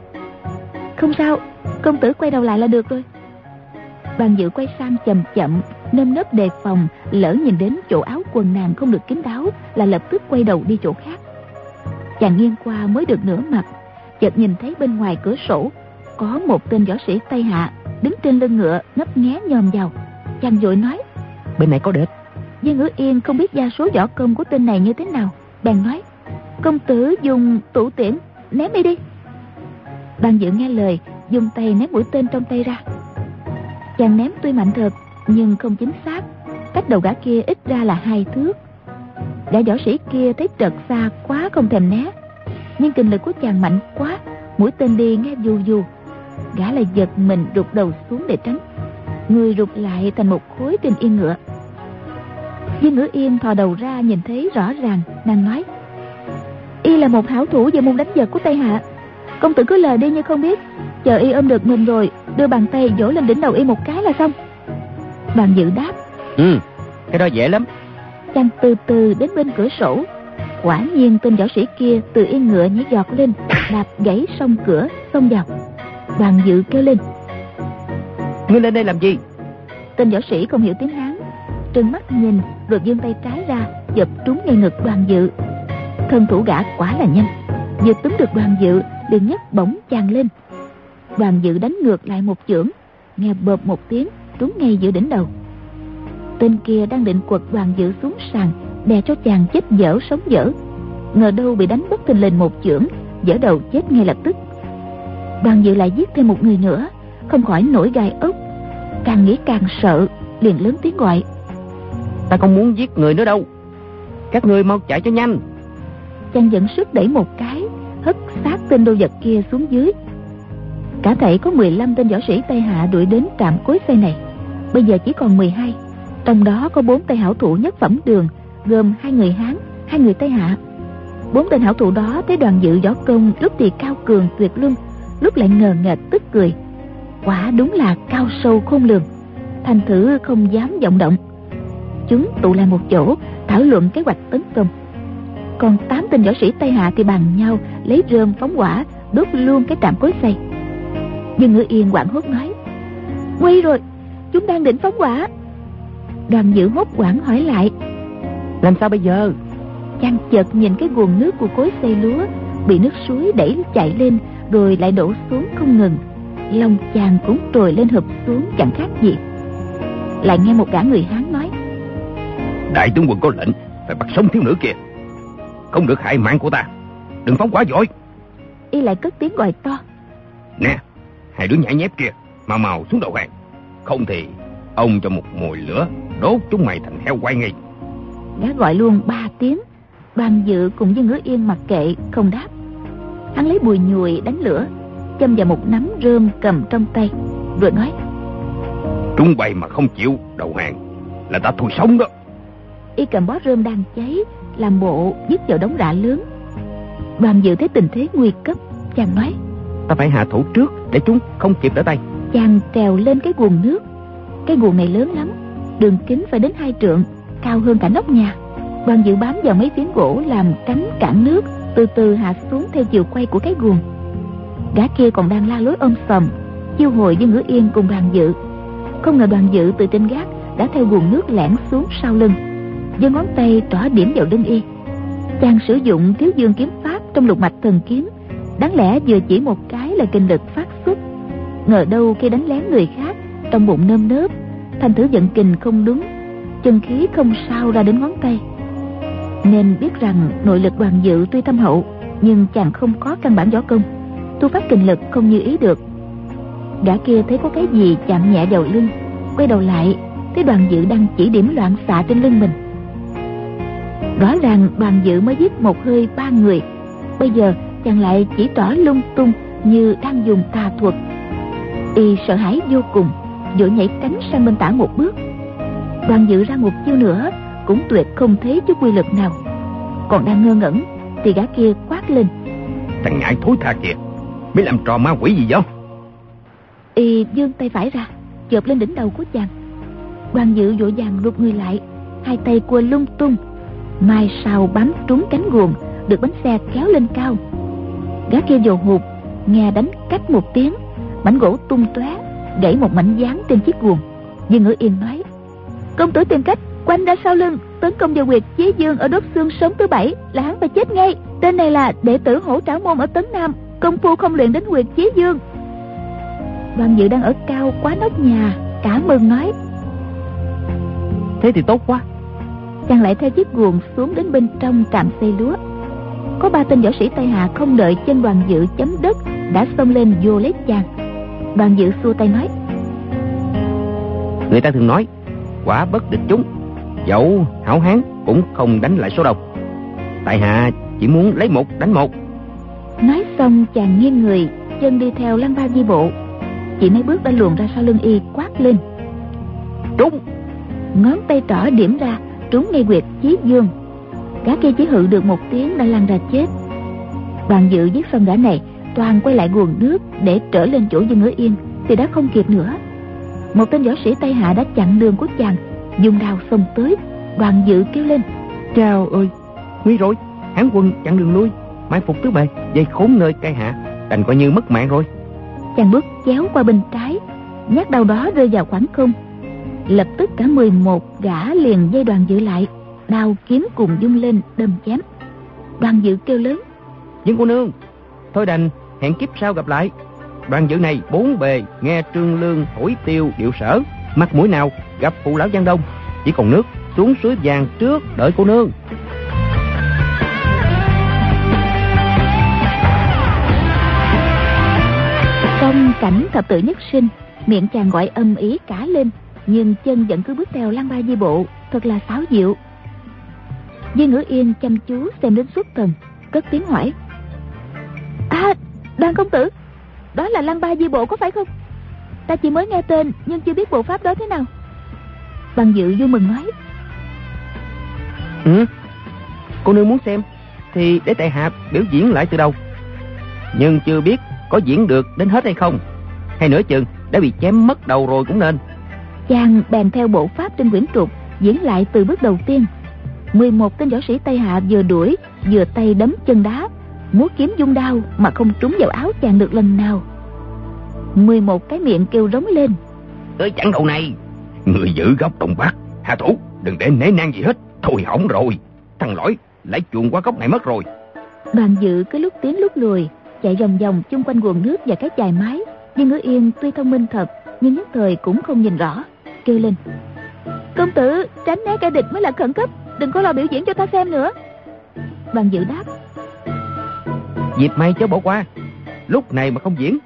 Không sao công tử quay đầu lại là được rồi. Bàn dự quay sang chậm chậm Nơm nớp đề phòng Lỡ nhìn đến chỗ áo quần nàng không được kín đáo Là lập tức quay đầu đi chỗ khác Chàng nghiêng qua mới được nửa mặt Chợt nhìn thấy bên ngoài cửa sổ Có một tên võ sĩ Tây Hạ Đứng trên lưng ngựa ngấp nghé nhòm vào. Chàng vội nói Bên này có địch. Viên ngữ yên không biết gia số võ công của tên này như thế nào. Bèn nói Công tử dùng tủ tiễn ném đi đi. Bàn dự nghe lời Dùng tay ném mũi tên trong tay ra. Chàng ném tuy mạnh thật Nhưng không chính xác. Cách đầu gã kia ít ra là hai thước Gã võ sĩ kia thấy trật xa quá không thèm né. Nhưng kinh lực của chàng mạnh quá, Mũi tên đi nghe du du. Gã lại giật mình rụt đầu xuống để tránh. Người rụt lại thành một khối trên yên ngựa. Viên ngữ yên thò đầu ra nhìn thấy rõ ràng, Nàng nói, Y là một hảo thủ về môn đánh giật của Tây Hạ. Công tử cứ lờ đi như không biết. Chờ y ôm được mình rồi, Đưa bàn tay vỗ lên đỉnh đầu y một cái là xong. Đoàn dự đáp Ừ Cái đó dễ lắm. Chàng từ từ đến bên cửa sổ. Quả nhiên tên võ sĩ kia từ yên ngựa nhảy giọt lên Đạp gãy sông cửa xông vào. Đoàn dự kêu lên. Ngươi lên đây làm gì? Tên võ sĩ không hiểu tiếng Hán Trừng mắt nhìn rồi giương tay trái ra Dập trúng ngay ngực đoàn dự. Thân thủ gã quả là nhanh Vừa túm được đoàn dự liền nhấc bổng chàng lên. Đoàn dự đánh ngược lại một chưởng nghe bợp một tiếng trúng ngay giữa đỉnh đầu tên kia đang định quật đoàn dự xuống sàn đè cho chàng chết dở sống dở. Ngờ đâu bị đánh bất thình lình một chưởng dở đầu chết ngay lập tức. Đoàn dự lại giết thêm một người nữa không khỏi nổi gai ốc. Càng nghĩ càng sợ liền lớn tiếng gọi. Ta không muốn giết người nữa đâu. Các người mau chạy cho nhanh. Chàng dẫn sức đẩy một cái hất xác tên đô vật kia xuống dưới. Cả thảy có 15 tên võ sĩ tây hạ đuổi đến trạm cối xây này. Bây giờ chỉ còn 12 trong đó có bốn tay hảo thủ nhất phẩm đường, gồm hai người hán, hai người tây hạ. Bốn tên hảo thủ đó thấy đoàn dự võ công lúc thì cao cường tuyệt luân, lúc lại ngờ nghệch tức cười. Quả đúng là cao sâu khôn lường, thành thử không dám vọng động. Chúng tụ lại một chỗ, thảo luận kế hoạch tấn công. Còn tám tên võ sĩ tây hạ thì bàn nhau lấy rơm phóng quả đốt luôn cái trạm cối xây. Nhưng ngữ yên quảng hốt nói nguy rồi, chúng đang định phóng quả đoàn dự hốt quảng hỏi lại. Làm sao bây giờ? Chàng chợt nhìn cái nguồn nước của cối xây lúa bị nước suối đẩy chạy lên rồi lại đổ xuống không ngừng. Lòng chàng cũng trồi lên hợp xuống chẳng khác gì. Lại nghe một gã người hán nói. Đại tướng quân có lệnh phải bắt sống thiếu nữ kia. Không được hại mạng của ta. Đừng phóng quá giỏi. Y lại cất tiếng gọi to. Nè hai đứa nhảy nhép kia mau mau xuống đầu hàng. Không thì ông cho một mồi lửa đốt chúng mày thành heo quay ngay. Gã gọi luôn ba tiếng. Đoàn dự cùng với ngứa yên mặc kệ không đáp. Hắn lấy bùi nhùi đánh lửa châm vào một nắm rơm cầm trong tay rồi nói. Chúng bay mà không chịu đầu hàng là ta thôi sống đó. Y cầm bó rơm đang cháy làm bộ dứt vào đống rạ lớn. Đoàn dự thấy tình thế nguy cấp chàng nói. Ta phải hạ thủ trước để chúng không kịp đỡ tay. Chàng trèo lên cái guồng nước. Cái guồng này lớn lắm đường kính phải đến hai trượng cao hơn cả nóc nhà. Đoàn dự bám vào mấy phiến gỗ làm cánh cản nước từ từ hạ xuống theo chiều quay của cái guồng. Gã kia còn đang la lối ôm sầm, chiêu hồi với ngữ yên cùng đoàn dự. Không ngờ đoàn dự từ trên gác đã theo guồng nước lẻn xuống sau lưng giơ ngón tay trỏ điểm vào đinh y. Chàng sử dụng thiếu dương kiếm pháp trong lục mạch thần kiếm đáng lẽ vừa chỉ một cái là kinh lực phát xuất. Ngờ đâu khi đánh lén người khác trong bụng nơm nớp thành thử vận kình không đúng, chân khí không sao ra đến ngón tay. Nên biết rằng nội lực đoàn dự tuy thâm hậu, nhưng chàng không có căn bản võ công, tu pháp kình lực không như ý được. Gã kia thấy có cái gì chạm nhẹ vào lưng, quay đầu lại, thấy đoàn dự đang chỉ điểm loạn xạ trên lưng mình. Rõ ràng đoàn dự mới giết một hơi ba người, bây giờ chàng lại chỉ tỏ lung tung như đang dùng tà thuật. Y sợ hãi vô cùng vội nhảy cánh sang bên tả một bước. Đoàn dự ra một chiêu nữa cũng tuyệt không thấy chút quy lực nào. Còn đang ngơ ngẩn thì gã kia quát lên. Thằng ngại thối tha kìa mới làm trò ma quỷ gì vậy? Y dương tay phải ra chộp lên đỉnh đầu của chàng. Đoàn dự vội vàng rụt người lại hai tay cua lung tung. Mai sau bám trúng cánh guồng được bánh xe kéo lên cao. Gã kia dồ hụt nghe đánh cách một tiếng mảnh gỗ tung tóe gãy một mảnh dán trên chiếc guồng. Dương ngữ yên nói công tử tìm cách quanh ra sau lưng tấn công vào quyệt chí dương ở đốt xương sống thứ bảy là hắn phải chết ngay. Tên này là đệ tử hổ trảo môn ở tấn nam công phu không luyện đến quyệt chí dương. Đoàn dự đang ở cao quá nóc nhà cả mừng nói thế thì tốt quá. Chàng lại theo chiếc guồng xuống đến bên trong trạm xây lúa. Có ba tên võ sĩ tây hạ không đợi chân đoàn dự chấm đất đã xông lên vô lấy chàng đoàn dự xua tay nói. Người ta thường nói quả bất địch chúng. Dẫu hảo hán cũng không đánh lại số đông tại hạ chỉ muốn lấy một đánh một. Nói xong chàng nghiêng người chân đi theo lăng ba di bộ. Chỉ mấy bước đã luồn ra sau lưng y quát lên. Trúng! Ngón tay trỏ điểm ra trúng ngay quyệt chí dương. Gã kia chỉ hự được một tiếng đã lăn ra chết. Đoàn dự giết xong gã này toàn quay lại guồng nước để trở lên chỗ dương ngữ yên thì đã không kịp nữa. Một tên võ sĩ tây hạ đã chặn đường của chàng dùng đao xông tới đoàn dự kêu lên chào ơi nguy rồi hán quân chặn đường lui mai phục tứ bề dây khốn nơi cây hạ đành coi như mất mạng rồi. Chàng bước chéo qua bên trái nhát đau đó rơi vào khoảng không. Lập tức cả 11 gã liền dây đoàn dự lại đao kiếm cùng dung lên đâm chém. Đoàn dự kêu lớn nhưng cô nương thôi đành hẹn kiếp sau gặp lại. Đoàn dự này, bốn bề, nghe trương lương thổi tiêu điệu sở. Mặt mũi nào, gặp phụ lão giang đông. Chỉ còn nước, xuống suối vàng trước đợi cô nương. Trong cảnh thập tự nhất sinh, miệng chàng gọi âm ý cả lên, nhưng chân vẫn cứ bước theo lăng ba di bộ, thật là sáo diệu Di ngữ yên chăm chú xem đến suốt thần Cất tiếng hỏi. À đoàn công tử đó là lăng ba di bộ có phải không? Ta chỉ mới nghe tên nhưng chưa biết bộ pháp đó thế nào. Bằng dự vui mừng nói. Ừ cô nương muốn xem thì để tại hạ biểu diễn lại từ đầu. Nhưng chưa biết có diễn được đến hết hay không. Hay nửa chừng đã bị chém mất đầu rồi cũng nên. Chàng bèn theo bộ pháp trên quyển trục diễn lại từ bước đầu tiên. 11 tên võ sĩ Tây Hạ vừa đuổi vừa tay đấm chân đá múa kiếm dung đao mà không trúng vào áo chàng được lần nào. 11 cái miệng kêu rống lên. Tới chặn đầu này người giữ góc đồng bắc hạ thủ đừng để nể nang gì hết. Thôi hỏng rồi thằng lõi lại chuồn qua góc này mất rồi. Đoàn dự cứ lúc tiến lúc lùi chạy vòng vòng chung quanh nguồn nước và cái chài mái. Nhưng ngữ yên tuy thông minh thật nhưng nhất thời cũng không nhìn rõ kêu lên. Công tử tránh né kẻ địch mới là khẩn cấp đừng có lo biểu diễn cho ta xem nữa. Đoàn dự đáp dịp may chớ bỏ qua. Lúc này mà không diễn,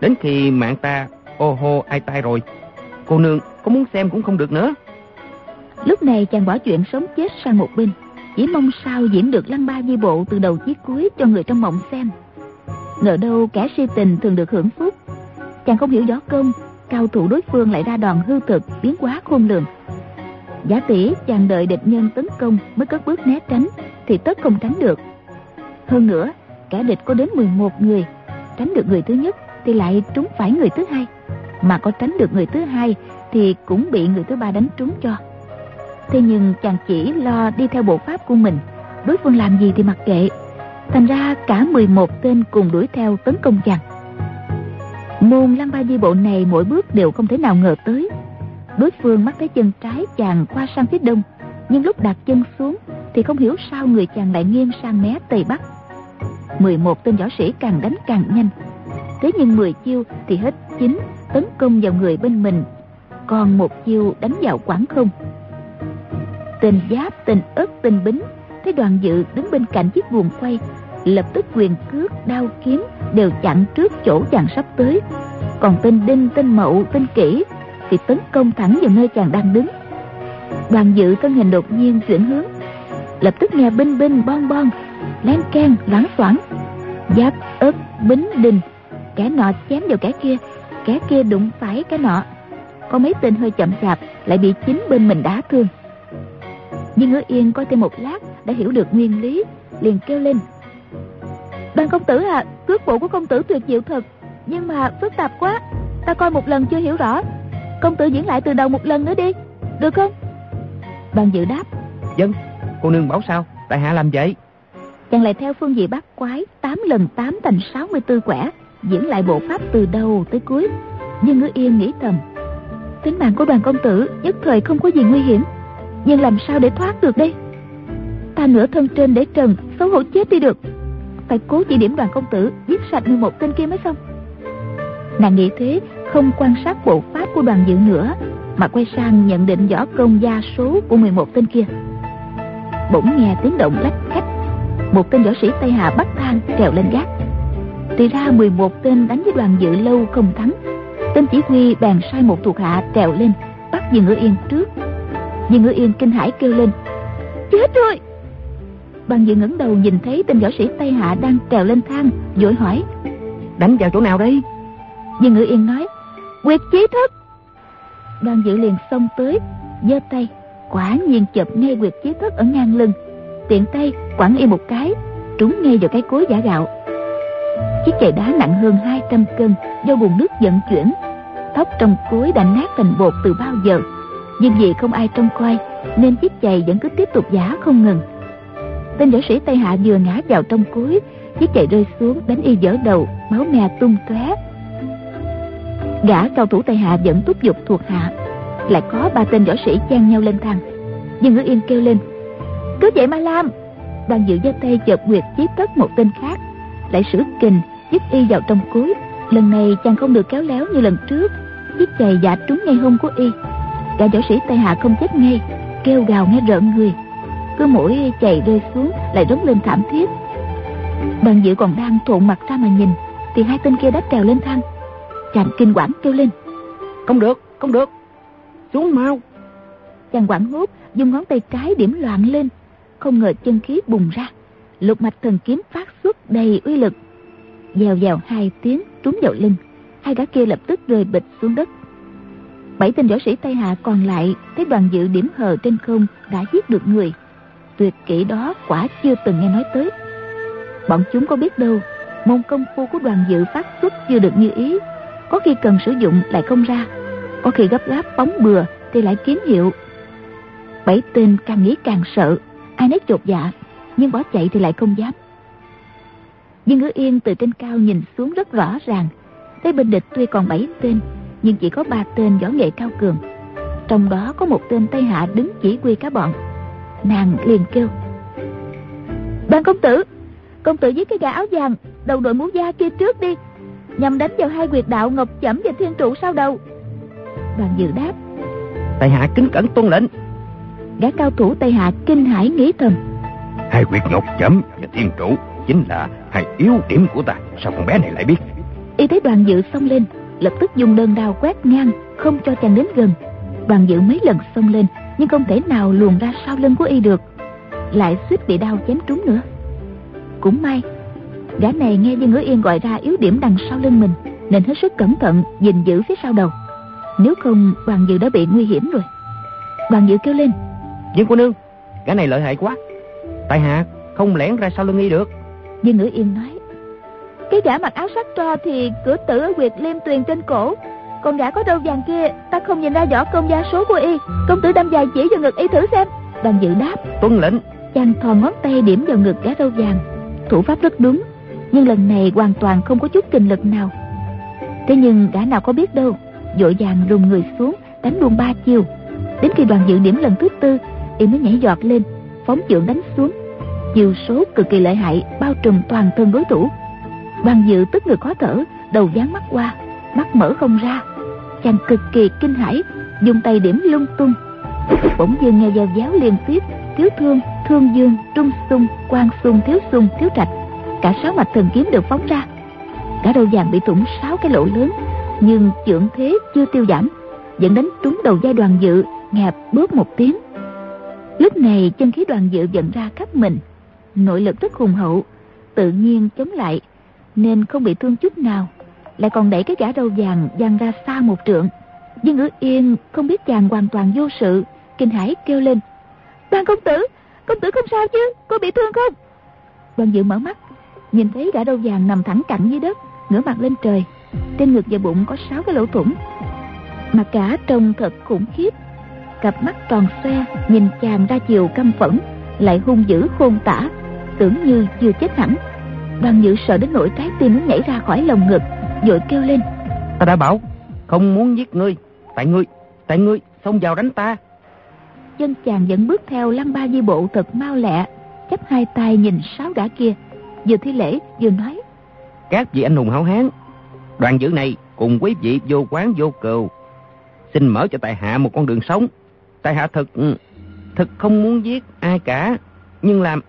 đến khi mạng ta ô hô ai tai rồi, cô nương có muốn xem cũng không được nữa. Lúc này chàng bỏ chuyện sống chết sang một bên, chỉ mong sao diễn được lăng ba di bộ từ đầu chí cuối cho người trong mộng xem. Ngờ đâu kẻ si tình thường được hưởng phúc. Chàng không hiểu gió công, cao thủ đối phương lại ra đòn hư thực, biến quá khôn lường. Giả tỷ chàng đợi địch nhân tấn công mới cất bước né tránh, thì tất không tránh được. Hơn nữa kẻ địch có đến 11 người, tránh được người thứ nhất thì lại trúng phải người thứ hai. Mà có tránh được người thứ hai thì cũng bị người thứ ba đánh trúng cho. Thế nhưng chàng chỉ lo đi theo bộ pháp của mình, đối phương làm gì thì mặc kệ. Thành ra cả 11 tên cùng đuổi theo tấn công chàng. Môn lăng ba di bộ này mỗi bước đều không thể nào ngờ tới. Đối phương mắt thấy chân trái chàng qua sang phía đông, nhưng lúc đặt chân xuống thì không hiểu sao người chàng lại nghiêng sang mé tây bắc. 11 tên võ sĩ càng đánh càng nhanh. Thế nhưng 10 chiêu thì hết 9 tấn công vào người bên mình. Còn một chiêu đánh vào quảng không. Tên giáp, tên ớt, tên bính. Thấy đoàn dự đứng bên cạnh chiếc buồng quay, lập tức quyền cước, đao kiếm đều chặn trước chỗ chàng sắp tới. Còn tên đinh, tên mậu, tên kỹ thì tấn công thẳng vào nơi chàng đang đứng. Đoàn dự thân hình đột nhiên chuyển hướng, lập tức nghe binh binh bon bon len keng, loáng xoảng giáp, ớt, bính, đình. Kẻ nọ chém vào kẻ kia kẻ kia đụng phải cái nọ. Có mấy tên hơi chậm chạp lại bị chính bên mình đá thương. Nhưng ngứa yên coi thêm một lát đã hiểu được nguyên lý, liền kêu lên. Đoàn công tử à cước bộ của công tử tuyệt diệu thật, nhưng mà phức tạp quá, ta coi một lần chưa hiểu rõ. Công tử diễn lại từ đầu một lần nữa đi, được không? Đoàn dự đáp. Dân, cô nương bảo sao? Tại hạ làm vậy chàng lại theo phương vị bát quái tám lần tám thành sáu mươi tư quẻ, diễn lại bộ pháp từ đầu tới cuối. Nhưng ngữ yên nghĩ thầm, tính mạng của đoàn công tử nhất thời không có gì nguy hiểm, nhưng làm sao để thoát được đây? Ta nửa thân trên để trần, xấu hổ chết đi được. Phải cố chỉ điểm đoàn công tử giết sạch người một tên kia mới xong. Nàng nghĩ thế, không quan sát bộ pháp của đoàn dự nữa, mà quay sang nhận định võ công gia số của 11 tên kia. Bỗng nghe tiếng động lách cách một tên võ sĩ tây hà bắt thang trèo lên gác. Thì ra 11 tên đánh với đoàn dự lâu không thắng. Tên chỉ huy bèn sai một thuộc hạ trèo lên bắt Dương Ngữ Yên trước. Dương Ngữ Yên kinh hãi kêu lên chết rồi! Đoàn dự ngẩng đầu nhìn thấy tên võ sĩ tây hạ đang trèo lên thang vội hỏi đánh vào chỗ nào đây? Dương Ngữ Yên nói quyệt chí thất. Đoàn dự liền xông tới giơ tay quả nhiên chụp ngay quyệt chí thất ở ngang lưng tiện tay quẳng y một cái, trúng ngay vào cái cối giả gạo. Chiếc chày đá nặng hơn 200 cân do nguồn nước vận chuyển. Tóc trong cối đã nát thành bột từ bao giờ, nhưng vì không ai trông coi nên chiếc chày vẫn cứ tiếp tục giả không ngừng. Tên võ sĩ tây hạ vừa ngã vào trong cối, chiếc chày rơi xuống đánh y dở đầu, máu me tung tóe. Gã cao thủ tây hạ vẫn thúc giục thuộc hạ, lại có ba tên võ sĩ chen nhau lên thang. Nhưng ngữ yên kêu lên cứ vậy ma lam đoàn dự giơ tay chợt nguyệt chí tất một tên khác lại sử kình dứt y vào trong cối. Lần này chàng không được kéo léo như lần trước chiếc chày giả trúng ngay hông của y. Cả võ sĩ tây hạ không chết ngay kêu gào nghe rợn người. Cứ mỗi chày rơi xuống lại rống lên thảm thiết. Đoàn dự còn đang trộn mặt ra mà nhìn thì hai tên kia đã trèo lên thang. Chàng kinh quản kêu lên. Không được, không được. Xuống mau. Chàng quảng hốt dùng ngón tay trái điểm loạn lên không ngờ chân khí bùng ra. Lục mạch thần kiếm phát xuất đầy uy lực. Dèo dèo hai tiếng trúng vào lưng, Hai gã kia lập tức rơi bịch xuống đất. Bảy tên võ sĩ Tây Hạ còn lại Thấy đoàn dự điểm hờ trên không Đã giết được người. Tuyệt kỹ đó quả chưa từng nghe nói tới. Bọn chúng có biết đâu, Môn công phu của đoàn dự phát xuất chưa được như ý. Có khi cần sử dụng lại không ra, Có khi gấp gáp phóng bừa Thì lại kiếm hiệu. Bảy tên càng nghĩ càng sợ Ai nấy chột dạ Nhưng bỏ chạy thì lại không dám. Viên ngữ yên từ trên cao nhìn xuống rất rõ ràng. Thấy bên địch tuy còn bảy tên, Nhưng chỉ có ba tên võ nghệ cao cường. Trong đó có một tên Tây Hạ đứng chỉ huy cả bọn. Nàng liền kêu, Ban công tử Công tử với cái gã áo vàng, Đầu đội mũ da kia trước đi. Nhằm đánh vào hai quyệt đạo Ngọc Chẩm và Thiên Trụ sau đầu? Đoàn dự đáp, Tây Hạ kính cẩn tuân lệnh. Gã cao thủ Tây Hạ kinh hãi nghĩ thầm. Hai quyệt ngọc chấm và thiên trụ Chính là hai yếu điểm của ta. Sao con bé này lại biết? Y thấy đoàn dự xông lên Lập tức dùng đơn đao quét ngang Không cho chàng đến gần. Đoàn dự mấy lần xông lên Nhưng không thể nào luồn ra sau lưng của Y được. Lại suýt bị đau chém trúng nữa. Cũng may Gã này nghe Dương Ngữ Yên gọi ra yếu điểm đằng sau lưng mình Nên hết sức cẩn thận gìn giữ phía sau đầu. Nếu không đoàn dự đã bị nguy hiểm rồi. Đoàn dự kêu lên Dương cô nương Gã này lợi hại quá. Tại hạ không lẻn ra sau lưng y được. Dương Ngữ Yên nói Cái gã mặc áo sắc tro thì cửa tử ở quyệt liêm tuyền trên cổ. Còn gã có đâu vàng kia Ta không nhìn ra võ công gia số của y. Công tử đâm dài chỉ vào ngực y thử xem. Đoàn dự đáp Tuân lệnh. Chàng thò ngón tay điểm vào ngực gã râu vàng. Thủ pháp rất đúng Nhưng lần này hoàn toàn không có chút kinh lực nào. Thế nhưng gã nào có biết đâu Vội vàng rùng người xuống Đánh luôn ba chiều Đến khi đoàn dự điểm lần thứ tư Y mới nhảy giọt lên Phóng chưởng đánh xuống. Chiều số cực kỳ lợi hại Bao trùm toàn thân đối thủ. Đoàn dự tức người khó thở Đầu dán mắt qua Mắt mở không ra. Chàng cực kỳ kinh hãi Dùng tay điểm lung tung. Bỗng dưng nghe giao giáo liên tiếp Thiếu thương, thương dương, trung sung quan sung, thiếu sung, thiếu trạch. Cả sáu mạch thần kiếm được phóng ra. Cả đầu vàng bị thủng sáu cái lỗ lớn Nhưng trưởng thế chưa tiêu giảm. Vẫn đánh trúng đầu giai đoàn dự nghe bớt một tiếng. Lúc này chân khí đoàn dự dẫn ra khắp mình. Nội lực rất hùng hậu, Tự nhiên chống lại, Nên không bị thương chút nào. Lại còn đẩy cái gã râu vàng văng ra xa một trượng. Nhưng ngữ yên không biết chàng hoàn toàn vô sự, Kinh hãi kêu lên. Ban công tử Công tử không sao chứ? Có bị thương không? Đoàn dự mở mắt, Nhìn thấy gã râu vàng nằm thẳng cẳng dưới đất, Ngửa mặt lên trời. Trên ngực và bụng có sáu cái lỗ thủng. Mặt cả trông thật khủng khiếp. Cặp mắt tròn xoe Nhìn chàng ra chiều căm phẫn Lại hung dữ khôn tả Tưởng như chưa chết hẳn. Đoàn dự sợ đến nỗi trái tim muốn nhảy ra khỏi lồng ngực Vội kêu lên. Ta đã bảo Không muốn giết ngươi Tại ngươi Tại ngươi xông vào đánh ta. Chân chàng vẫn bước theo lăng ba di bộ thật mau lẹ chắp hai tay nhìn sáu gã kia. Vừa thi lễ vừa nói. Các vị anh hùng hảo hán Đoàn dự này cùng quý vị vô quán vô cừu. Xin mở cho tại hạ một con đường sống Tại hạ thật Thật không muốn giết ai cả Nhưng làm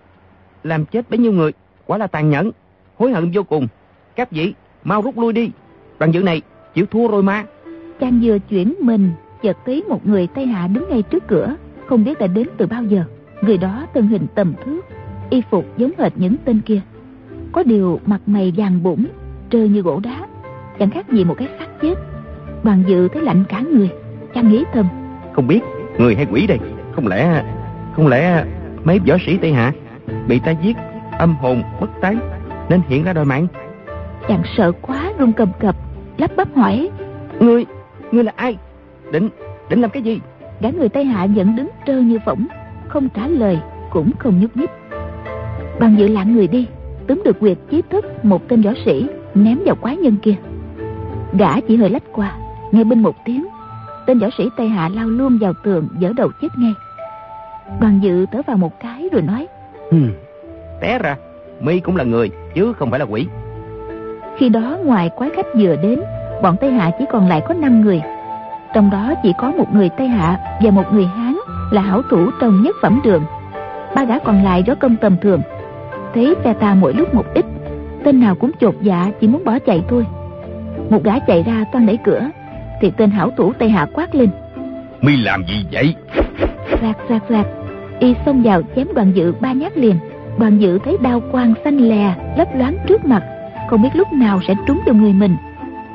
Làm chết bấy nhiêu người Quả là tàn nhẫn Hối hận vô cùng. Các vị mau rút lui đi. Đoàn dự này chịu thua rồi mà. Chàng vừa chuyển mình Chợt thấy một người Tây Hạ đứng ngay trước cửa Không biết đã đến từ bao giờ. Người đó thân hình tầm thước Y phục giống hệt những tên kia. Có điều mặt mày vàng bụng Trơ như gỗ đá. Chẳng khác gì một cái xác chết. Đoàn dự thấy lạnh cả người Chàng nghĩ thầm. Không biết người hay quỷ đây? Không lẽ Không lẽ mấy võ sĩ Tây Hạ Bị ta giết âm hồn bất tán Nên hiện ra đòi mạng? Chàng sợ quá run cầm cập Lắp bắp hỏi. Ngươi Ngươi là ai? Định Định làm cái gì? Gã người Tây Hạ vẫn đứng trơ như phỏng Không trả lời Cũng không nhúc nhích. Đoàn dự lặng người đi Túm được quyệt chí thức một tên võ sĩ Ném vào quái nhân kia. Gã chỉ hơi lách qua Nghe bên một tiếng Tên võ sĩ Tây Hạ lao luôn vào tường Dở đầu chết ngay. Đoàn dự thở vào một cái rồi nói hmm. Té ra. Mi cũng là người Chứ không phải là quỷ. Khi đó ngoài quái khách vừa đến Bọn Tây Hạ chỉ còn lại có 5 người. Trong đó chỉ có một người Tây Hạ Và một người Hán Là hảo thủ trong nhất phẩm đường. Ba gã còn lại đó công tầm thường. Thấy phe ta mỗi lúc một ít Tên nào cũng chột dạ chỉ muốn bỏ chạy thôi. Một gã chạy ra toan đẩy cửa Thì tên hảo thủ Tây Hạ quát lên. Mi làm gì vậy? Rạc rạc rạc Y xông vào chém đoàn dự ba nhát liền. Đoàn dự thấy đao quang xanh lè Lấp loáng trước mặt. Không biết lúc nào sẽ trúng vào người mình.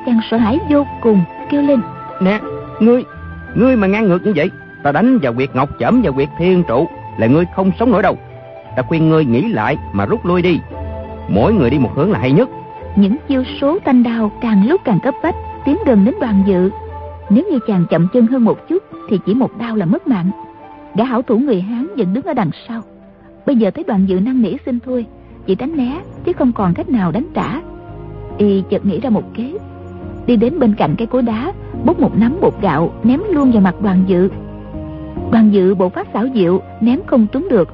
Chàng sợ hãi vô cùng kêu lên. Nè Ngươi Ngươi mà ngang ngược như vậy Ta đánh vào quyệt ngọc chẩm và quyệt thiên trụ Là ngươi không sống nổi đâu. Ta khuyên ngươi nghĩ lại mà rút lui đi. Mỗi người đi một hướng là hay nhất. Những chiêu số tanh đao càng lúc càng cấp bách Tiến gần đến đoàn dự. Nếu như chàng chậm chân hơn một chút, Thì chỉ một đao là mất mạng. Gã hảo thủ người Hán vẫn đứng ở đằng sau. Bây giờ thấy đoàn dự năng nỉ xin thôi, Chỉ đánh né, chứ không còn cách nào đánh trả. Y chợt nghĩ ra một kế. Đi đến bên cạnh cái cối đá, Bốc một nắm bột gạo, ném luôn vào mặt đoàn dự. Đoàn dự bộ pháp xảo diệu, Ném không trúng được.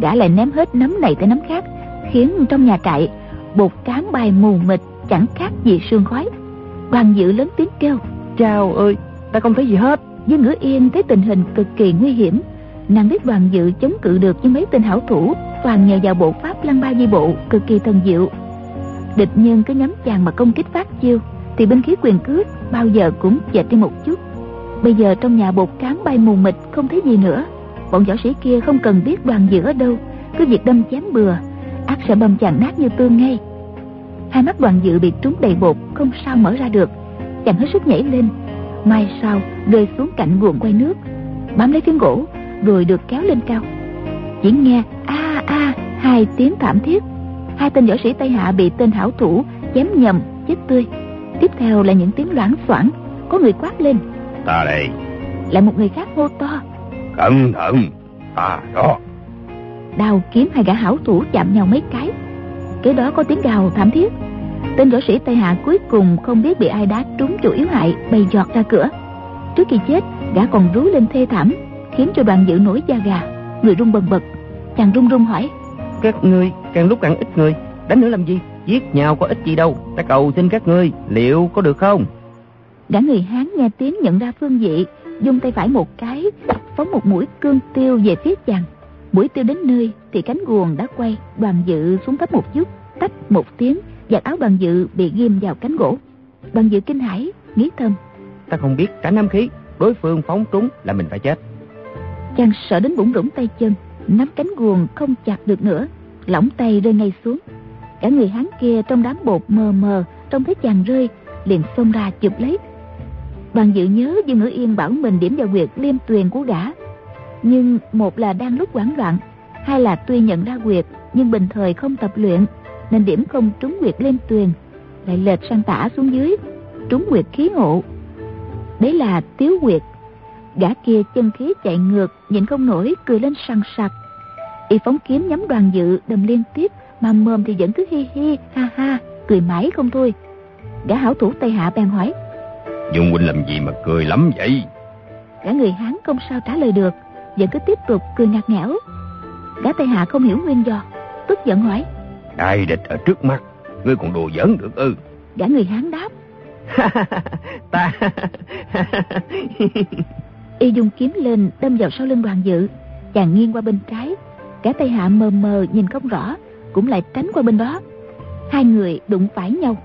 Gã lại ném hết nắm này tới nắm khác, Khiến trong nhà trại, Bột cán bay mù mịt, chẳng khác gì sương khói. Đoàn dự lớn tiếng kêu Chào ơi Ta không thấy gì hết. Dương ngữ yên thấy tình hình cực kỳ nguy hiểm. Nàng biết đoàn dự chống cự được với mấy tên hảo thủ toàn nhờ vào bộ pháp lăng ba di bộ cực kỳ thần diệu. Địch nhân cứ nhắm chàng mà công kích phát chiêu thì binh khí quyền cước bao giờ cũng chệch đi một chút. Bây giờ trong nhà bột cán bay mù mịt không thấy gì nữa. Bọn võ sĩ kia không cần biết đoàn dự ở đâu cứ việc đâm chém bừa ác sẽ bầm chàng nát như tương ngay hai mắt đoàn dự bị trúng đầy bột không sao mở ra được. Chàng hết sức nhảy lên. Mai sau rơi xuống cạnh guồng quay nước. Bám lấy phiến gỗ rồi được kéo lên cao. Chỉ nghe a a hai tiếng thảm thiết. Hai tên võ sĩ tây hạ bị tên hảo thủ chém nhầm chết tươi. Tiếp theo là những tiếng loảng xoảng có người quát lên. Ta đây. Lại một người khác hô to. Cẩn thận ta đó. Đào kiếm hai gã hảo thủ chạm nhau mấy cái kế đó có tiếng gào thảm thiết. Tên võ sĩ tây hạ cuối cùng không biết bị ai đá trúng chỗ yếu hại bay giọt ra cửa. Trước khi chết gã còn rú lên thê thảm khiến cho đoàn dự nổi da gà người run bần bật. Chàng run run hỏi các ngươi càng lúc càng ít người đánh nữa làm gì? Giết nhau có ích gì đâu ta cầu xin các ngươi liệu có được không? Gã người hán nghe tiếng nhận ra phương vị dùng tay phải một cái phóng một mũi cương tiêu về phía chàng mũi tiêu đến nơi thì cánh guồng đã quay đoàn dự xuống thấp một chút tách một tiếng giặt áo đoàn dự bị ghim vào cánh gỗ. Đoàn dự kinh hãi nghĩ thầm. Ta không biết cả năm khí đối phương phóng trúng là mình phải chết. Chàng sợ đến bụng rủng tay chân nắm cánh guồng không chặt được nữa lỏng tay rơi ngay xuống. Cả người hán kia trong đám bột mờ mờ trông thấy chàng rơi liền xông ra chụp lấy. Đoàn dự nhớ dương ngữ yên bảo mình điểm vào quyệt liêm tuyền của gã nhưng một là đang lúc hoảng loạn hai là tuy nhận ra quyệt nhưng bình thời không tập luyện nên điểm không trúng quyệt liêm tuyền lại lệch sang tả xuống dưới trúng quyệt khí ngộ. Đấy là tiếu quyệt gã kia chân khí chạy ngược nhìn không nổi cười lên sằng sặc. Y phóng kiếm nhắm đoàn dự đâm liên tiếp mà mồm thì vẫn cứ hi hi ha ha cười mãi không thôi. Gã hảo thủ tây hạ bèn hỏi dung huynh làm gì mà cười lắm vậy? Gã người hán không sao trả lời được vẫn cứ tiếp tục cười ngặt nghẽo gã tây hạ không hiểu nguyên do tức giận hỏi. Đại địch ở trước mắt ngươi còn đùa giỡn được ư? Gã người hán đáp. Ta. Y dùng kiếm lên đâm vào sau lưng đoàn dự chàng nghiêng qua bên trái. Cả tay hạ mờ mờ nhìn không rõ cũng lại tránh qua bên đó. Hai người đụng phải nhau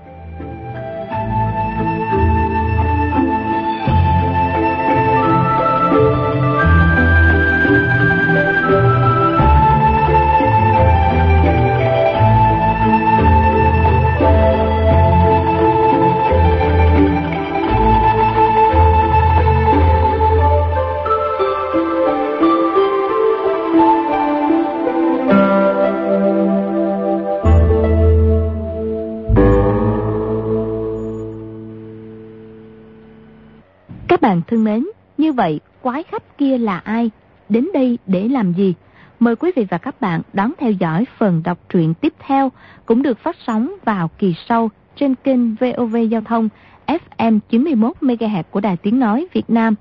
thân mến, như vậy quái khách kia là ai? Đến đây để làm gì? Mời quý vị và các bạn đón theo dõi phần đọc truyện tiếp theo cũng được phát sóng vào kỳ sau trên kênh VOV Giao thông FM 91 MHz của Đài Tiếng nói Việt Nam.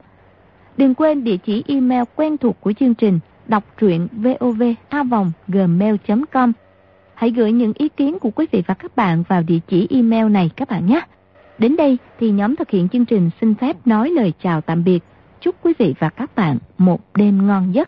Đừng quên địa chỉ email quen thuộc của chương trình đọc truyện vovavonggmail.com. Hãy gửi những ý kiến của quý vị và các bạn vào địa chỉ email này các bạn nhé. Đến đây thì nhóm thực hiện chương trình xin phép nói lời chào tạm biệt. Chúc quý vị và các bạn một đêm ngon giấc.